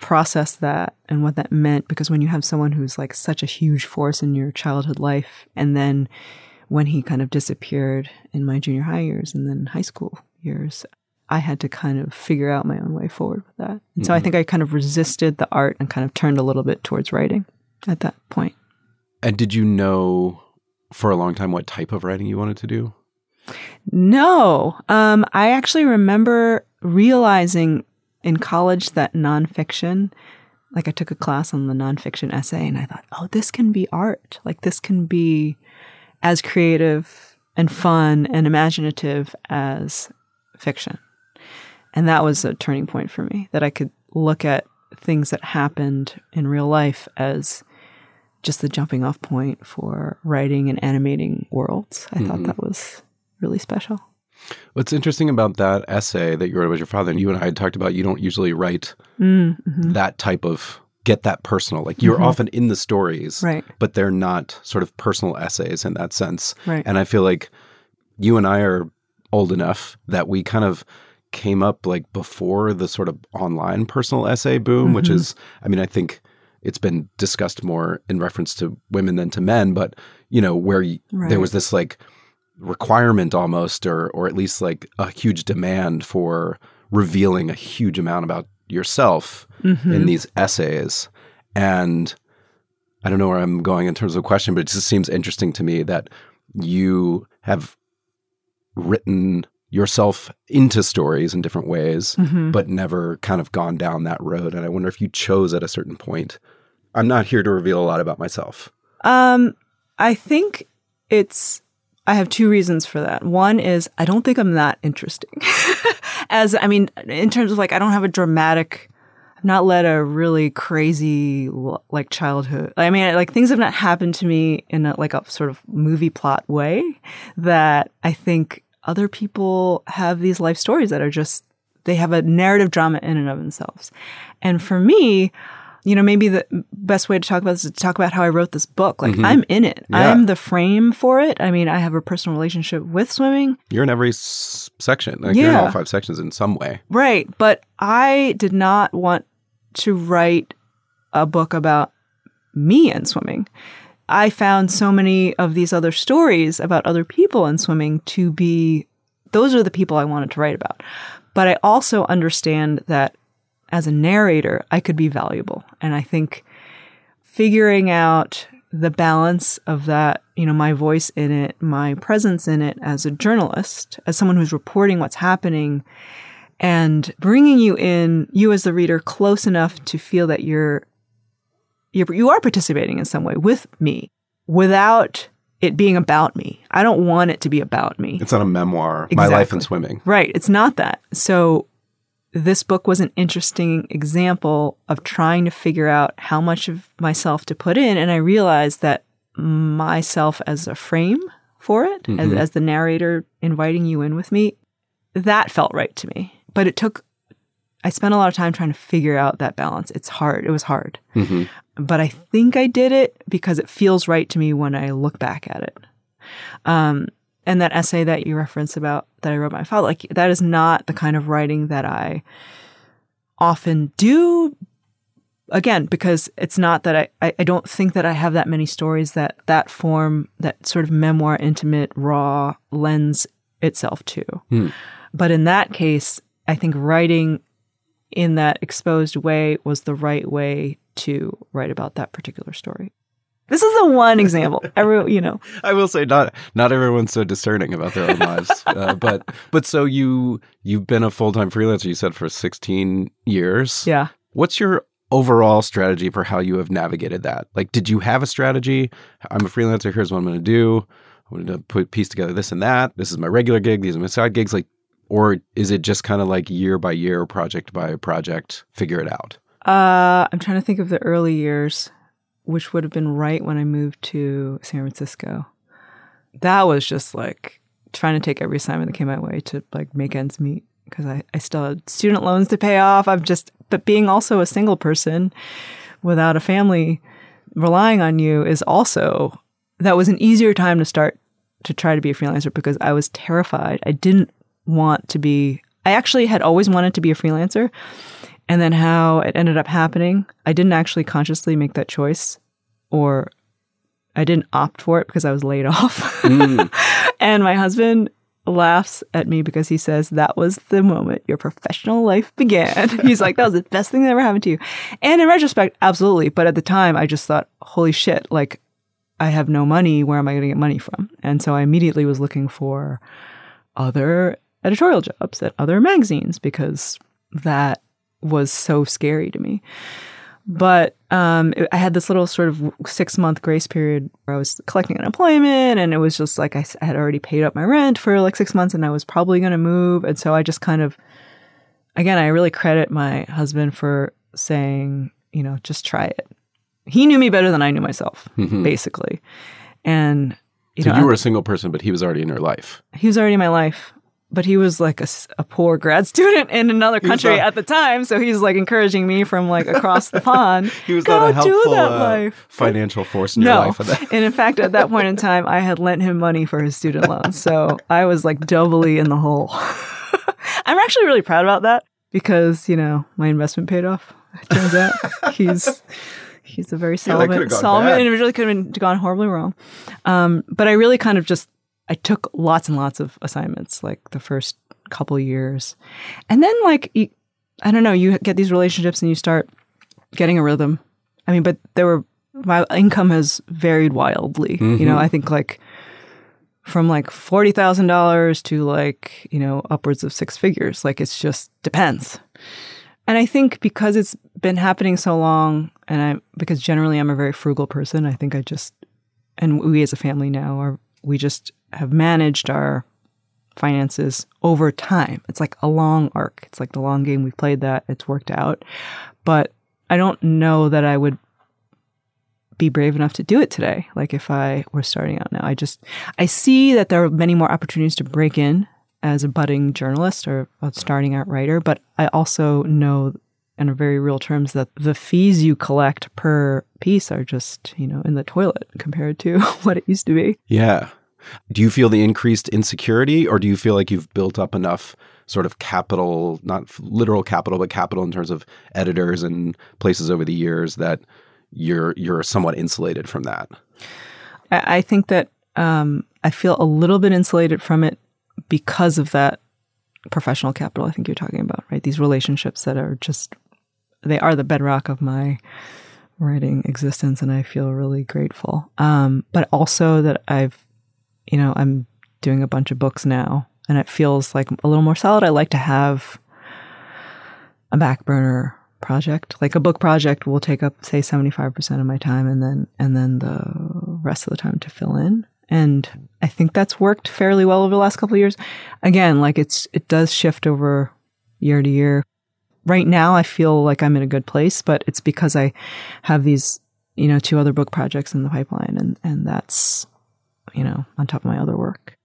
process that and what that meant because when you have someone who's like such a huge force in your childhood life and then when he kind of disappeared in my junior high years and then high school years I had to kind of figure out my own way forward with that. And so I Mhm. think I kind of resisted the art and kind of turned a little bit towards writing at that point. And did you know for a long time what type of writing you wanted to do? No, um, I actually remember realizing in college that nonfiction, like I took a class on the nonfiction essay, and I thought, oh, this can be art. Like this can be as creative and fun and imaginative as fiction. And that was a turning point for me that I could look at things that happened in real life as just the jumping off point for writing and animating worlds. I thought Mhm. that was really special. What's interesting about that essay that you wrote about your father, and you and I had talked about, you don't usually write Mm-hmm. that type of get that personal. Like you're Mhm. often in the stories, Right, but they're not sort of personal essays in that sense. right. And I feel like you and I are old enough that we kind of came up like before the sort of online personal essay boom, which Mhm. is, I mean, I think it's been discussed more in reference to women than to men, but you know, where y- Right. there was this like requirement almost, or or at least like a huge demand for revealing a huge amount about yourself Mm-hmm. in these essays. And I don't know where I'm going in terms of the question, but it just seems interesting to me that you have written yourself into stories in different ways, Mhm. but never kind of gone down that road. And I wonder if you chose at a certain point. I'm not here to reveal a lot about myself. Um, I think it's. I have two reasons for that. One is I don't think I'm that interesting. As I mean, in terms of like, I don't have a dramatic. I've not led a really crazy like childhood. I mean, like things have not happened to me in a, like a sort of movie plot way that I think other people have these life stories that are just they have a narrative drama in and of themselves. And for me, you know, maybe the best way to talk about this is to talk about how I wrote this book. Like mm-hmm. I'm in it. Yeah. I'm the frame for it. I mean, I have a personal relationship with swimming. You're in every s- section. Like you're in Yeah. all five sections in some way. Right. But I did not want to write a book about me and swimming. I found so many of these other stories about other people in swimming to be, those are the people I wanted to write about. But I also understand that as a narrator, I could be valuable. And I think figuring out the balance of that, you know, my voice in it, my presence in it as a journalist, as someone who's reporting what's happening and bringing you in, you as the reader, close enough to feel that you're, you're you are participating in some way with me without it being about me. I don't want it to be about me. It's not a memoir. My life in swimming. Right. It's not that. So this book was an interesting example of trying to figure out how much of myself to put in. And I realized that myself as a frame for it, as, as the narrator inviting you in with me, that felt right to me. But it took, I spent a lot of time trying to figure out that balance. It's hard. It was hard. hmm But I think I did it because it feels right to me when I look back at it. Um, and that essay that you reference about that I wrote my father, like that is not the kind of writing that I often do. Again, because it's not that I, I, I don't think that I have that many stories that that form, that sort of memoir, intimate, raw lends itself to. Hmm. But in that case, I think writing in that exposed way was the right way to write about that particular story. This is the one example. Every, you know, I will say not not everyone's so discerning about their own lives, uh, but but so you you've been a full time freelancer. You said for sixteen years. yeah. What's your overall strategy for how you have navigated that? Like, did you have a strategy? I'm a freelancer. Here's what I'm going to do. I'm going to put piece together this and that. This is my regular gig. These are my side gigs. Like, or is it just kind of like year by year, project by project, figure it out? Uh, I'm trying to think of the early years, which would have been right when I moved to San Francisco. That was just like trying to take every assignment that came my way to like make ends meet because I, I still had student loans to pay off. I'm just, but being also a single person without a family relying on you is also, that was an easier time to start to try to be a freelancer because I was terrified. I didn't want to be, I actually had always wanted to be a freelancer. And then how it ended up happening, I didn't actually consciously make that choice or I didn't opt for it because I was laid off. Mm. and my husband laughs at me because he says that was the moment your professional life began. He's like, that was the best thing that ever happened to you. And in retrospect, absolutely. But at the time, I just thought, holy shit, like, I have no money. Where am I going to get money from? And so I immediately was looking for other editorial jobs at other magazines because that was so scary to me. But um, I had this little sort of six month grace period where I was collecting unemployment, and it was just like I had already paid up my rent for like six months, and I was probably going to move. And so I just kind of, again, I really credit my husband for saying, you know, just try it. He knew me better than I knew myself, basically. And, you so know, you were a single person, but he was already in your life. he was already in my life but he was like a poor grad student in another country not- at the time so he's like encouraging me from like across the pond He was not a helpful do that uh, life financial force in your no life. And in fact at that point in time i had lent him money for his student loans so i was like doubly in the hole i'm actually really proud about that because you know my investment paid off it turns out he's he's a very Yeah, solvent, gone solvent bad. individual. Could have gone horribly wrong. Um, but I really kind of just I took lots and lots of assignments like the first couple years, and then like you, I don't know, you get these relationships and you start getting a rhythm. I mean, but there were my income has varied wildly. You mm-hmm. know, I think like from like forty thousand dollars to like you know upwards of six figures. Like it's just depends. And I think because it's been happening so long, and I because generally I'm a very frugal person, I think I just and we as a family now are we just have managed our finances over time. It's like a long arc. It's like the long game. We've played that. It's worked out. But I don't know that I would be brave enough to do it today. Like if I were starting out now, I just I see that there are many more opportunities to break in as a budding journalist or a starting out writer, but I also know in very real terms that the fees you collect per piece are just, you know, in the toilet compared to what it used to be. Yeah. Do you feel the increased insecurity, or do you feel like you've built up enough sort of capital, not literal capital, but capital in terms of editors and places over the years that you're you're somewhat insulated from that? I, think that um, I feel a little bit insulated from it because of that professional capital I think you're talking about, right? These relationships that are just, they are the bedrock of my writing existence, and I feel really grateful. Um, but also that I've, you know, I'm doing a bunch of books now, and it feels like a little more solid. I like to have a back burner project. Like a book project will take up say 75% of my time and then and then the rest of the time to fill in. And i think that's worked fairly well over the last couple of years. Again like it's it does shift over year to year. Right now i feel like i'm in a good place but it's because i have these you know two other book projects in the pipeline and and that's you know on top of my other work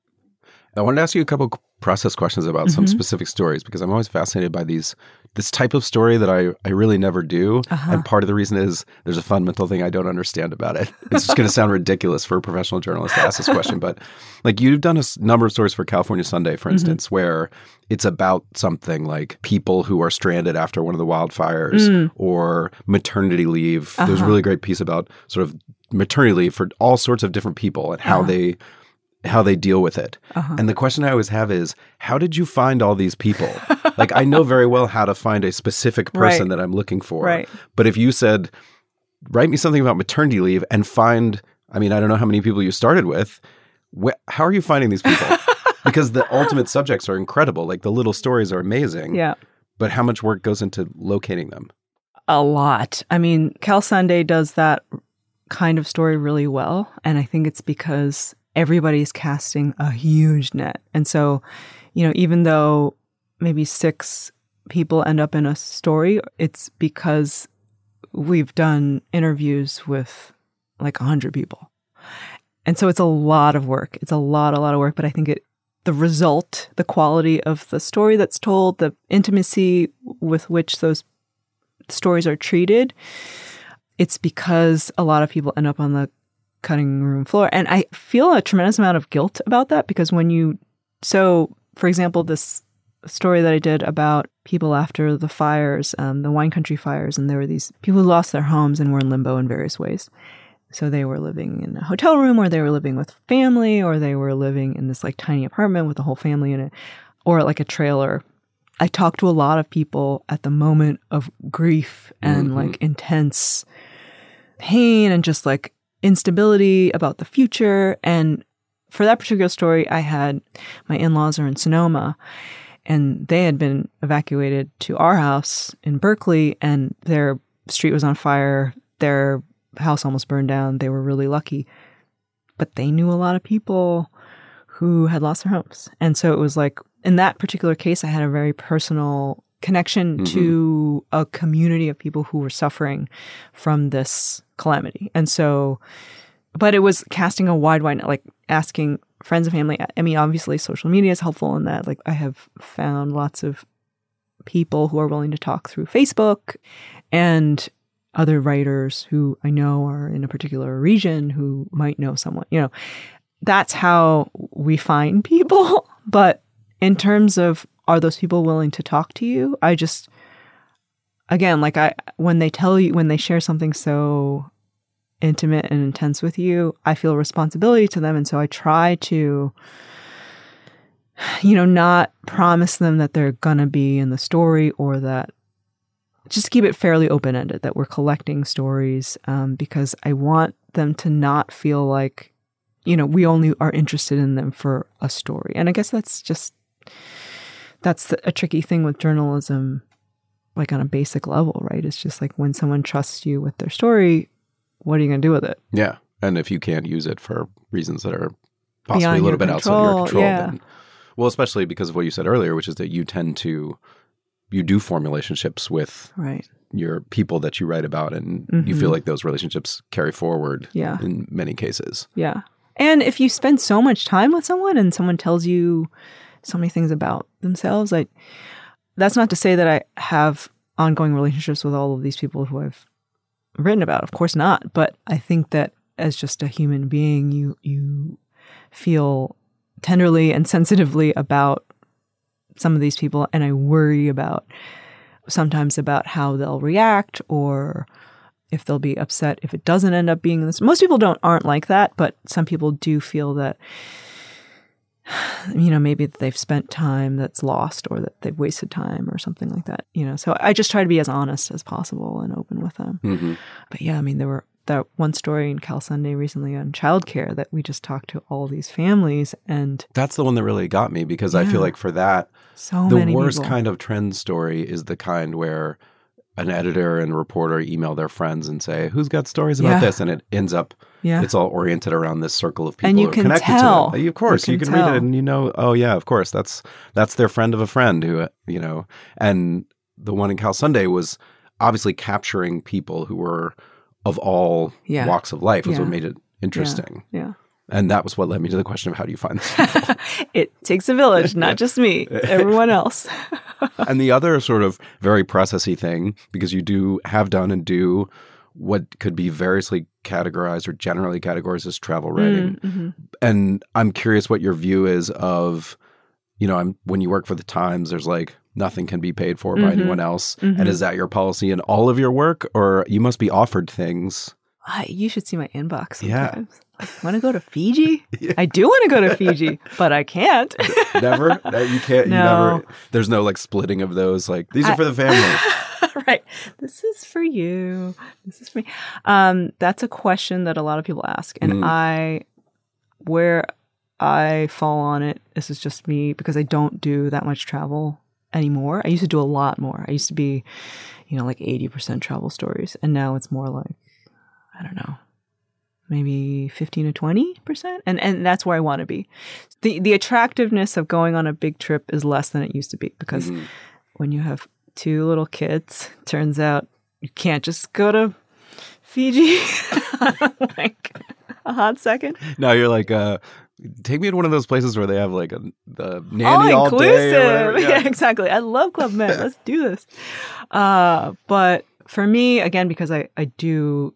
I wanted to ask you a couple process questions about some mm-hmm. specific stories because I'm always fascinated by these this type of story that I, I really never do. Uh-huh. And part of the reason is there's a fundamental thing I don't understand about it. It's just going to sound ridiculous for a professional journalist to ask this question, but like you've done a s- number of stories for California Sunday, for mm-hmm. instance, where it's about something like people who are stranded after one of the wildfires mm. or maternity leave. There's a uh-huh. really great piece about sort of maternity leave for all sorts of different people and how they how they deal with it. Uh-huh. And the question I always have is, how did you find all these people? like I know very well how to find a specific person Right. that I'm looking for. Right. But if you said, write me something about maternity leave and find, I mean, I don't know how many people you started with. Wh- how are you finding these people? because the ultimate subjects are incredible. Like the little stories are amazing. yeah But how much work goes into locating them? a lot. I mean, Cal Sunday does that kind of story really well. And I think it's because everybody's casting a huge net. And so, you know, even though maybe six people end up in a story, it's because we've done interviews with like a hundred people. And so it's a lot of work. It's a lot, a lot of work. But I think it, the result, the quality of the story that's told, the intimacy with which those stories are treated, it's because a lot of people end up on the cutting room floor. And I feel a tremendous amount of guilt about that because when you, so for example, this story that I did about people after the fires, um, the wine country fires, and there were these people who lost their homes and were in limbo in various ways. So they were living in a hotel room, or they were living with family, or they were living in this like tiny apartment with the whole family in it, or like a trailer. I talked to a lot of people at the moment of grief and mm-hmm. like intense pain and just like instability about the future. And for that particular story, I had my in laws are in Sonoma and they had been evacuated to our house in Berkeley and their street was on fire. Their house almost burned down. They were really lucky. But they knew a lot of people who had lost their homes. And so it was like, in that particular case, I had a very personal connection mm-hmm. to a community of people who were suffering from this calamity. And so, but it was casting a wide, wide net, like asking friends and family. I mean, obviously, social media is helpful in that. Like, I have found lots of people who are willing to talk through Facebook and other writers who I know are in a particular region who might know someone. You know, that's how we find people. But in terms of are those people willing to talk to you? I just again, like I when they tell you when they share something so intimate and intense with you, I feel responsibility to them and so I try to you know, not promise them that they're going to be in the story or that just keep it fairly open ended that we're collecting stories um, because I want them to not feel like, you know, we only are interested in them for a story. And I guess that's just, that's the, a tricky thing with journalism, like on a basic level, right? It's just like when someone trusts you with their story, what are you going to do with it? Yeah. And if you can't use it for reasons that are possibly Beyond a little bit outside your control, control, yeah. then, well, especially because of what you said earlier, which is that you tend to, you do form relationships with Right. your people that you write about, and you Mhm. feel like those relationships carry forward Yeah. in many cases. Yeah. And if you spend so much time with someone and someone tells you so many things about themselves, like that's not to say that I have ongoing relationships with all of these people who I've written about. Of course not. But I think that as just a human being, you you feel tenderly and sensitively about some of these people and I worry about sometimes about how they'll react or if they'll be upset if it doesn't end up being this. Most people don't aren't like that, but some people do feel that you know maybe they've spent time that's lost or that they've wasted time or something like that. You know, so I just try to be as honest as possible and open with them. hmm But yeah, I mean, there were that one story in Cal Sunday recently on childcare that we just talked to all these families and That's the one that really got me because I feel like for that, so the worst people. kind of trend story is the kind where an editor and a reporter email their friends and say, "Who's got stories about Yeah. this?" And it ends up yeah. it's all oriented around this circle of people And you can connected tell. Of course, you You can, can read it and you know, oh yeah, of course, that's that's their friend of a friend who you know. And the one in Cal Sunday was obviously capturing people who were of all Yeah. walks of life, was Yeah. what made it interesting. yeah. And that was what led me to the question of how do you find people? it takes a village, not just me, everyone else. and the other sort of very processy thing, because you do have done and do what could be variously categorized or generally categorized as travel writing. Mm, mhm. And I'm curious what your view is of, you know, I'm when you work for the Times, there's like nothing can be paid for by Mhm. anyone else. Mhm. And is that your policy in all of your work, or you must be offered things? I, you should see my inbox Yeah. sometimes. Like, want to go to Fiji? I do want to go to Fiji, but I can't. Never, No, you can't. No. You never. There's no like splitting of those. Like these are I- for the family. right. This is for you. This is for me. Um, that's a question that a lot of people ask. And Mm. I, where I fall on it, this is just me because I don't do that much travel anymore. I used to do a lot more. I used to be, you know, like 80% travel stories. And now it's more like, I don't know, maybe 15 to 20%. And, and that's where I want to be. The, the attractiveness of going on a big trip is less than it used to be because Mhm. when you have two little kids, turns out you can't just go to Fiji like a hot second. Now you're like, uh, take me to one of those places where they have like a the nanny all, all day inclusive. Yeah. exactly. I love Club Med. Let's do this. Uh, but for me, again, because I, I do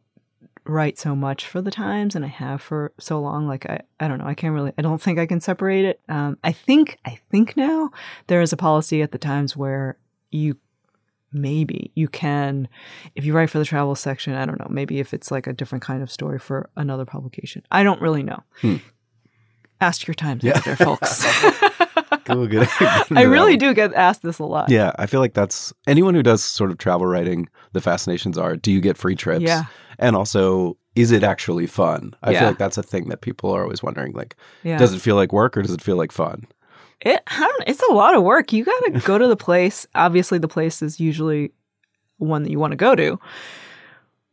write so much for the Times and I have for so long, like I, I don't know, I can't really, I don't think I can separate it. Um, I think, I think now there is a policy at the Times where you maybe you can if you write for the travel section i don't know maybe if it's like a different kind of story for another publication i don't really know Hmm. ask your times Yeah. editor folks Cool, good. i really do get asked this a lot Yeah, I feel like that's anyone who does sort of travel writing. The fascinations are: do you get free trips? Yeah. and also, is it actually fun? I Yeah. feel like that's a thing that people are always wondering. Like, yeah does it feel like work or does it feel like fun? it I don't, it's a lot of work you gotta go to the place obviously the place is usually one that you want to go to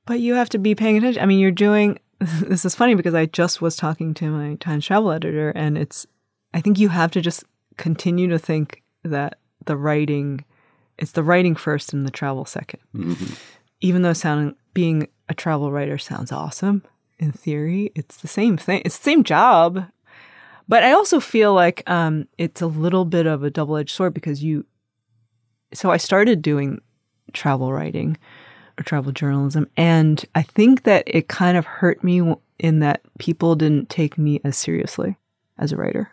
but you have to be paying attention i mean you're doing this is funny because i just was talking to my times travel editor and it's i think you have to just continue to think that the writing it's the writing first and the travel second. Mhm. even though sounding being a travel writer sounds awesome in theory it's the same thing it's the same job. But i also feel like um, it's a little bit of a double-edged sword because you so i started doing travel writing or travel journalism and i think that it kind of hurt me in that people didn't take me as seriously as a writer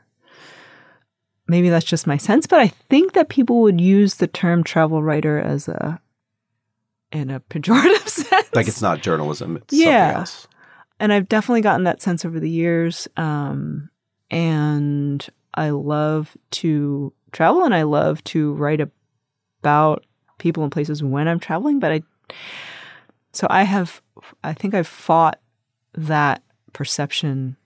maybe that's just my sense but i think that people would use the term travel writer as a in a pejorative sense. Like it's not journalism, it's Yeah. something else. and I've definitely gotten that sense over the years. Um, and I love to travel and I love to write about people and places when I'm traveling. But I, so I have, I think I've fought that perception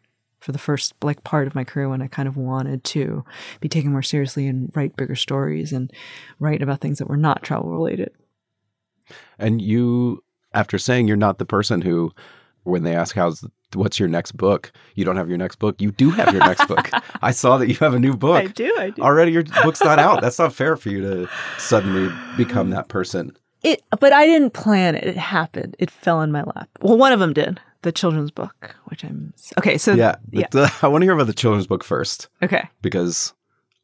for the first like part of my career when I kind of wanted to be taken more seriously and write bigger stories and write about things that were not travel related. And you, after saying you're not the person who, when they ask how's what's your next book, you don't have your next book. You do have your next book. I saw that you have a new book. I do, I do. Already your book's not out. That's not fair for you to suddenly become um, that person. It, but I didn't plan it. It happened. It fell in my lap. Well, one of them did. The children's book, which I'm okay. So yeah. yeah. uh, I want to hear about the children's book first Okay. because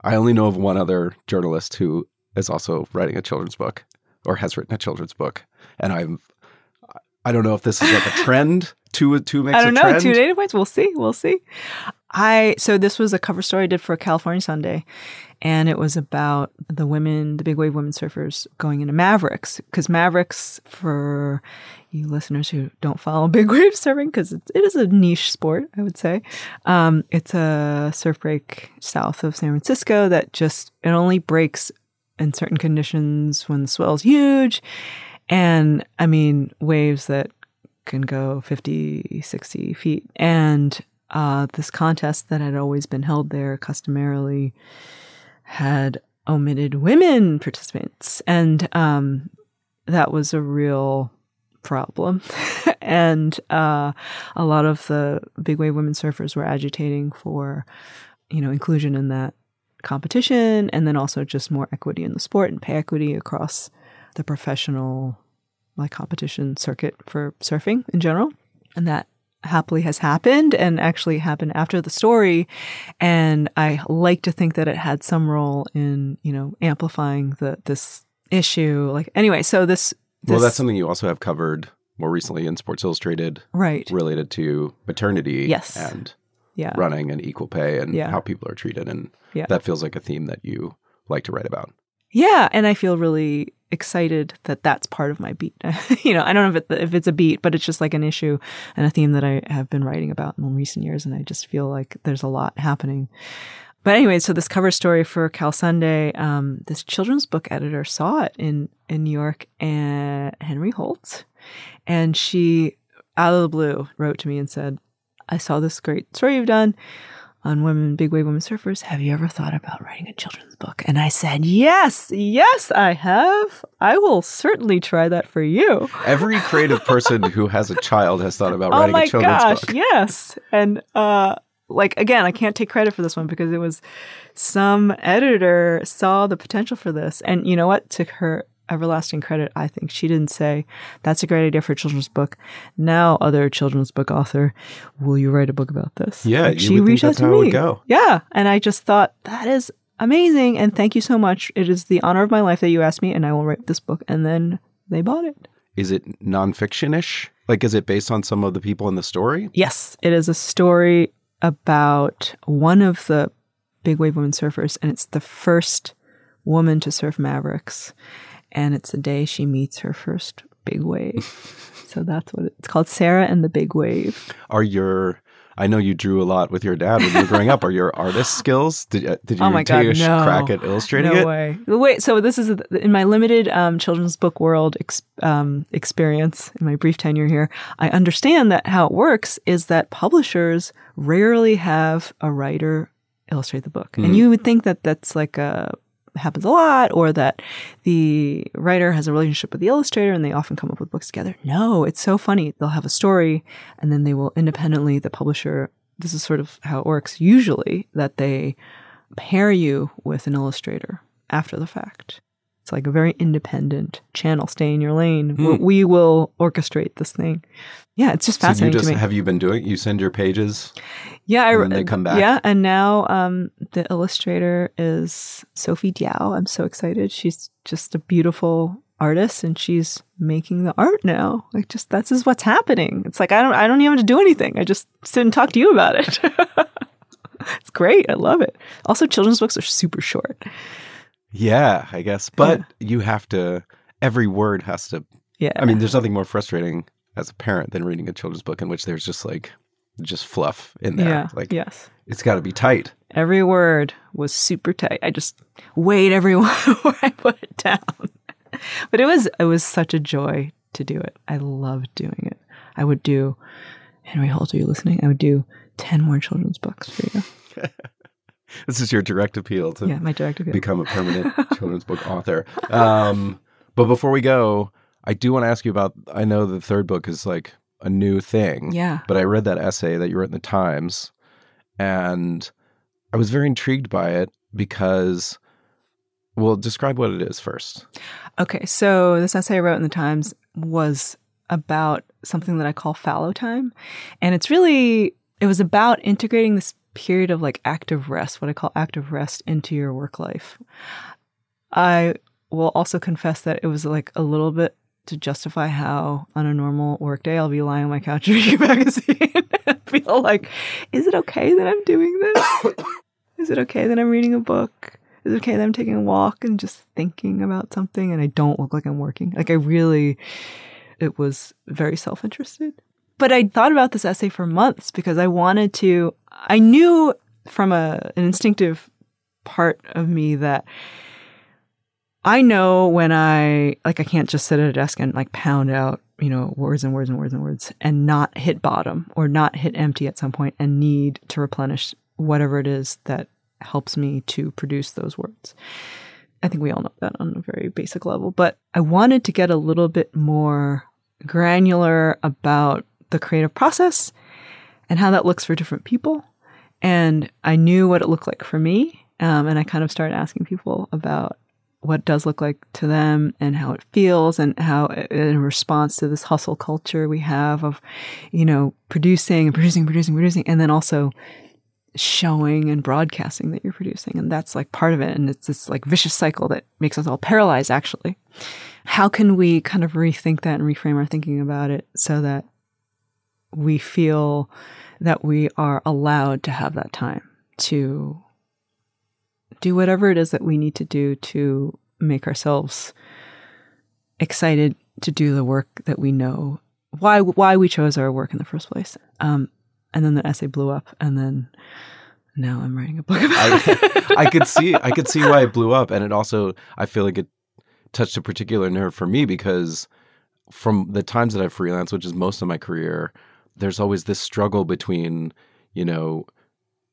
I only know of one other journalist who is also writing a children's book or has written a children's book. And I'm, I don't know if this is like a trend. Two, two makes I don't a know. trend. Two data points. We'll see. We'll see. I so this was a cover story I did for California Sunday, and it was about the women, the big wave women surfers going into Mavericks because Mavericks for you listeners who don't follow big wave surfing because it is a niche sport, I would say. Um, it's a surf break south of San Francisco that just it only breaks in certain conditions when the swell's huge, and I mean waves that can go 50, 60 feet. And uh, this contest that had always been held there customarily had omitted women participants. And um, that was a real problem. and uh, a lot of the big wave women surfers were agitating for, you know, inclusion in that competition and then also just more equity in the sport and pay equity across the professional like competition circuit for surfing in general. And that happily has happened and actually happened after the story. And I like to think that it had some role in, you know, amplifying the this issue. Like anyway, so this, Well, that's something you also have covered more recently in Sports Illustrated right. related to maternity Yes. and Yeah. running and equal pay and Yeah. how people are treated. And Yeah. that feels like a theme that you like to write about. Yeah, and I feel really excited that that's part of my beat. you know, I don't know if, it, if it's a beat, but it's just like an issue and a theme that I have been writing about in recent years, and I just feel like there's a lot happening. But anyway, so this cover story for Cal Sunday, um, this children's book editor saw it in in New York, and Henry Holt, and she, out of the blue, wrote to me and said, "I saw this great story you've done." On women, big wave women surfers. Have you ever thought about writing a children's book? And I said, yes, yes, I have. I will certainly try that for you. Every creative person who has a child has thought about oh writing a children's gosh, book. yes. And uh, like again, I can't take credit for this one because it was some editor saw the potential for this, and you know what? To her everlasting credit, I think she didn't say that's a great idea for a children's book. Now, other children's book author, will you write a book about this? Yeah, Like, she reached out to how it would me. Yeah, and I just thought that is amazing, and thank you so much. It is the honor of my life that you asked me, and I will write this book. And then they bought it. Is it nonfiction ish? Like, is it based on some of the people in the story? Yes, it is a story about one of the big wave women surfers, and it's the first woman to surf Mavericks. And it's the day she meets her first big wave. so that's what it- it's called Sarah and the Big Wave. Are your I know you drew a lot with your dad when you were growing up. Are your artist skills? Did, uh, did you Oh my take God, a no. crack at illustrating no it? way. Wait, so this is in my limited um, children's book world ex- um, experience in my brief tenure here. I understand that how it works is that publishers rarely have a writer illustrate the book, Mm. and you would think that that's like a happens a lot or that the writer has a relationship with the illustrator and they often come up with books together. No, it's so funny. They'll have a story and then they will independently, the publisher, this is sort of how it works usually, that they pair you with an illustrator after the fact. It's like a very independent channel. Stay in your lane. We- Hmm. We will orchestrate this thing. Yeah, it's just So fascinating just to me. have you been doing? You send your pages. Yeah, I, And they come back. Yeah, and now um, the illustrator is Sophie Diao. I'm so excited. She's just a beautiful artist, and she's making the art now. Like, just that's is what's happening. It's like I don't, I don't even have to do anything. I just sit and talk to you about it. it's great. I love it. Also, children's books are super short. Yeah, I guess. But you have to. Every word has to Yeah. I mean, there's nothing more frustrating as a parent than reading a children's book in which there's just like just fluff in there. yeah. Like yes. it's got to be tight. Every word was super tight. I just weighed every word where I put it down. But it was it was such a joy to do it. I loved doing it. I would do Henry Holt, are you listening? I would do ten more children's books for you. This is your direct appeal to Yeah, my direct appeal. become a permanent children's book author. Um, but before we go, I do want to ask you about. I know the third book is like a new thing. Yeah. But I read that essay that you wrote in the Times, and I was very intrigued by it because. Well, describe what it is first. Okay, so this essay I wrote in the Times was about something that I call fallow time. And it's really, it was about integrating this period of like active rest, what I call active rest, into your work life. I will also confess that it was like a little bit to justify how on a normal workday I'll be lying on my couch reading a magazine and feel like, is it okay that I'm doing this? is it okay that I'm reading a book? Is it okay that I'm taking a walk and just thinking about something and I don't look like I'm working? Like I really, it was very self interested. But I thought about this essay for months because I wanted to, I knew from a, an instinctive part of me that I know when I, like, I can't just sit at a desk and like pound out, you know, words and words and words and words and not hit bottom or not hit empty at some point and need to replenish whatever it is that helps me to produce those words. I think we all know that on a very basic level, but I wanted to get a little bit more granular about the creative process and how that looks for different people. And I knew what it looked like for me. Um, and I kind of started asking people about what does look like to them and how it feels and how in response to this hustle culture we have of, you know, producing and producing, producing, producing, and then also showing and broadcasting that you're producing. And that's like part of it. And it's this like vicious cycle that makes us all paralyzed, actually. How can we kind of rethink that and reframe our thinking about it so that we feel that we are allowed to have that time to do whatever it is that we need to do to make ourselves excited to do the work that we know why why we chose our work in the first place. Um, and then the essay blew up, and then now I'm writing a book about I, it. I could see I could see why it blew up, and it also I feel like it touched a particular nerve for me because from the times that I've freelanced, which is most of my career, there's always this struggle between you know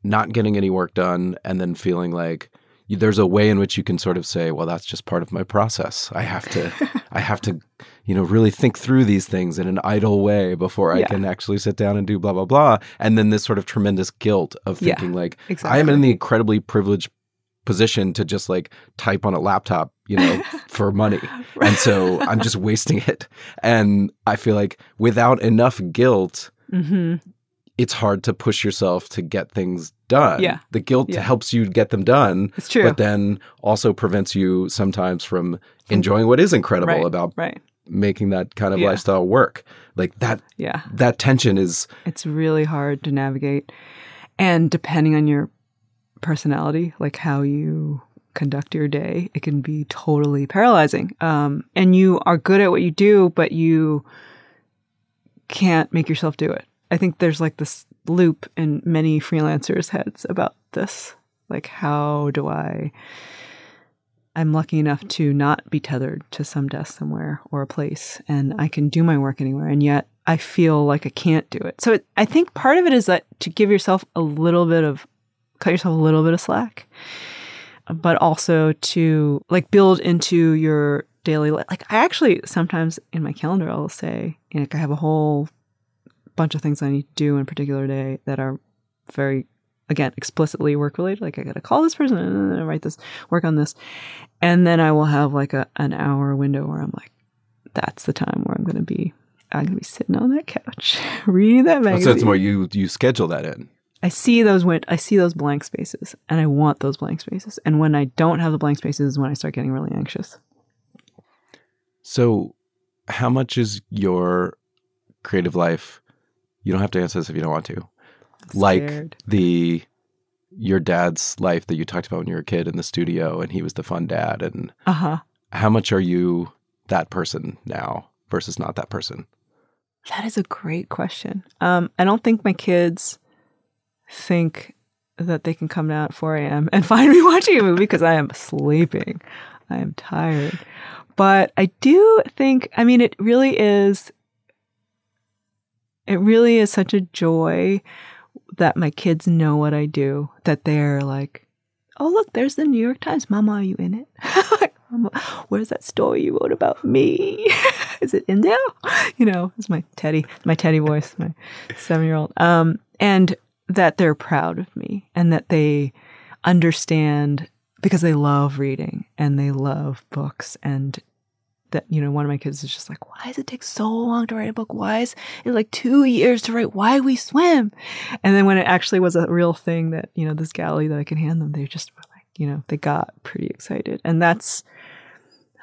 not getting any work done and then feeling like there's a way in which you can sort of say, well, that's just part of my process. I have to, I have to, you know, really think through these things in an idle way before I Yeah. can actually sit down and do blah blah blah. And then this sort of tremendous guilt of Yeah, thinking like, I am in the incredibly privileged position to just like type on a laptop, you know, for money. And so I'm just wasting it. And I feel like without enough guilt, hmm it's hard to push yourself to get things done. Yeah. The guilt Yeah. helps you get them done, It's true. but then also prevents you sometimes from enjoying what is incredible right, about right. making that kind of Yeah. lifestyle work. Like that Yeah. that tension is It's really hard to navigate. And depending on your personality, like how you conduct your day, it can be totally paralyzing. Um, and you are good at what you do, but you can't make yourself do it. I think there's like this loop in many freelancers' heads about this. Like, how do I? I'm lucky enough to not be tethered to some desk somewhere or a place, and I can do my work anywhere. And yet, I feel like I can't do it. So, it, I think part of it is that to give yourself a little bit of, cut yourself a little bit of slack, but also to like build into your daily life. Like, I actually sometimes in my calendar, I'll say, like I have a whole bunch of things I need to do in a particular day that are very again explicitly work related like i gotta call this person and write this work on this. And then i will have like a, an hour window where i'm like that's the time where i'm gonna be i'm gonna be sitting on that couch reading that magazine so it's more you you schedule that in. i see those win- i see those blank spaces and i want those blank spaces. And when i don't have the blank spaces is when i start getting really anxious. So how much is your creative life you don't have to answer this if you don't want to. Like the your dad's life that you talked about when you were a kid in the studio and he was the fun dad and uh-huh how much are you that person now versus not that person? That is a great question. Um, I don't think my kids think that they can come down at 4 a.m. and find me watching a movie because I am sleeping. I am tired. But I do think, I mean, it really is, it really is such a joy that my kids know what I do, that they're like, oh, look, there's the New York Times. Mama, are you in it? Where's that story you wrote about me? is it in there? You know, it's my Teddy, my Teddy voice, my seven year old. Um, and that they're proud of me and that they understand because they love reading and they love books and that you know one of my kids is just like why does it take so long to write a book? Why is it like two years to write? Why we swim? And then when it actually was a real thing that you know this galley that i could hand them they just were like you know they got pretty excited. And that's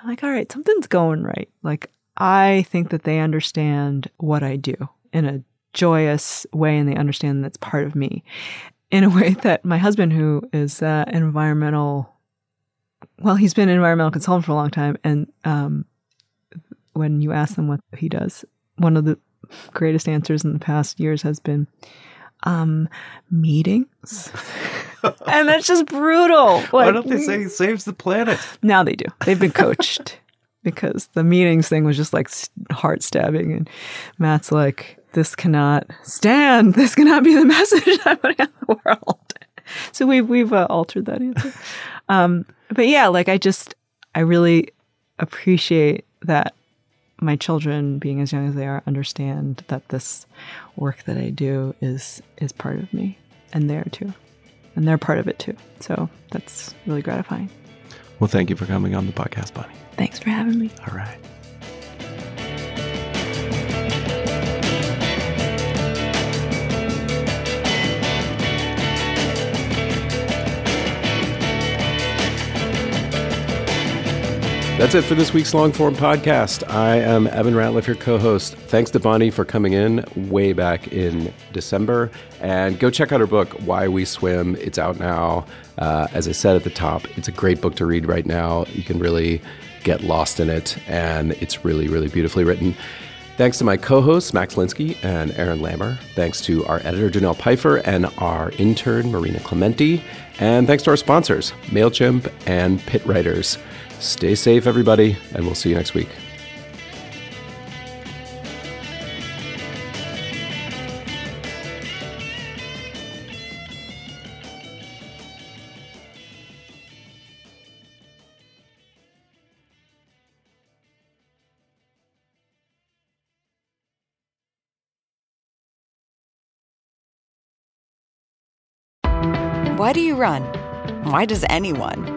i'm like all right something's going right. Like i think that they understand what i do in a joyous way and they understand that's part of me in a way that my husband who is uh, an environmental well he's been an environmental consultant for a long time and um, when you ask them what he does one of the greatest answers in the past years has been um, meetings and that's just brutal Why Like, don't they say he saves the planet? now they do. They've been coached because the meetings thing was just like heart stabbing. And Matt's like, this cannot stand. This cannot be the message I'm putting out in the world. So we've, we've uh, altered that answer. Um, but yeah, like I just, I really appreciate that my children being as young as they are understand that this work that I do is, is part of me and they're too. And they're part of it too. So that's really gratifying. Well, thank you for coming on the podcast, Bonnie. Thanks for having me. All right. That's it for this week's long form podcast. I am Evan Ratliff, your co host. Thanks to Bonnie for coming in way back in December. And go check out her book, Why We Swim. It's out now. Uh, as I said at the top, it's a great book to read right now. You can really get lost in it, and it's really, really beautifully written. Thanks to my co hosts, Max Linsky and Aaron Lammer. Thanks to our editor, Janelle Pfeiffer, and our intern, Marina Clementi. And thanks to our sponsors, MailChimp and Pit Writers. Stay safe, everybody, and we'll see you next week. Why do you run? Why does anyone?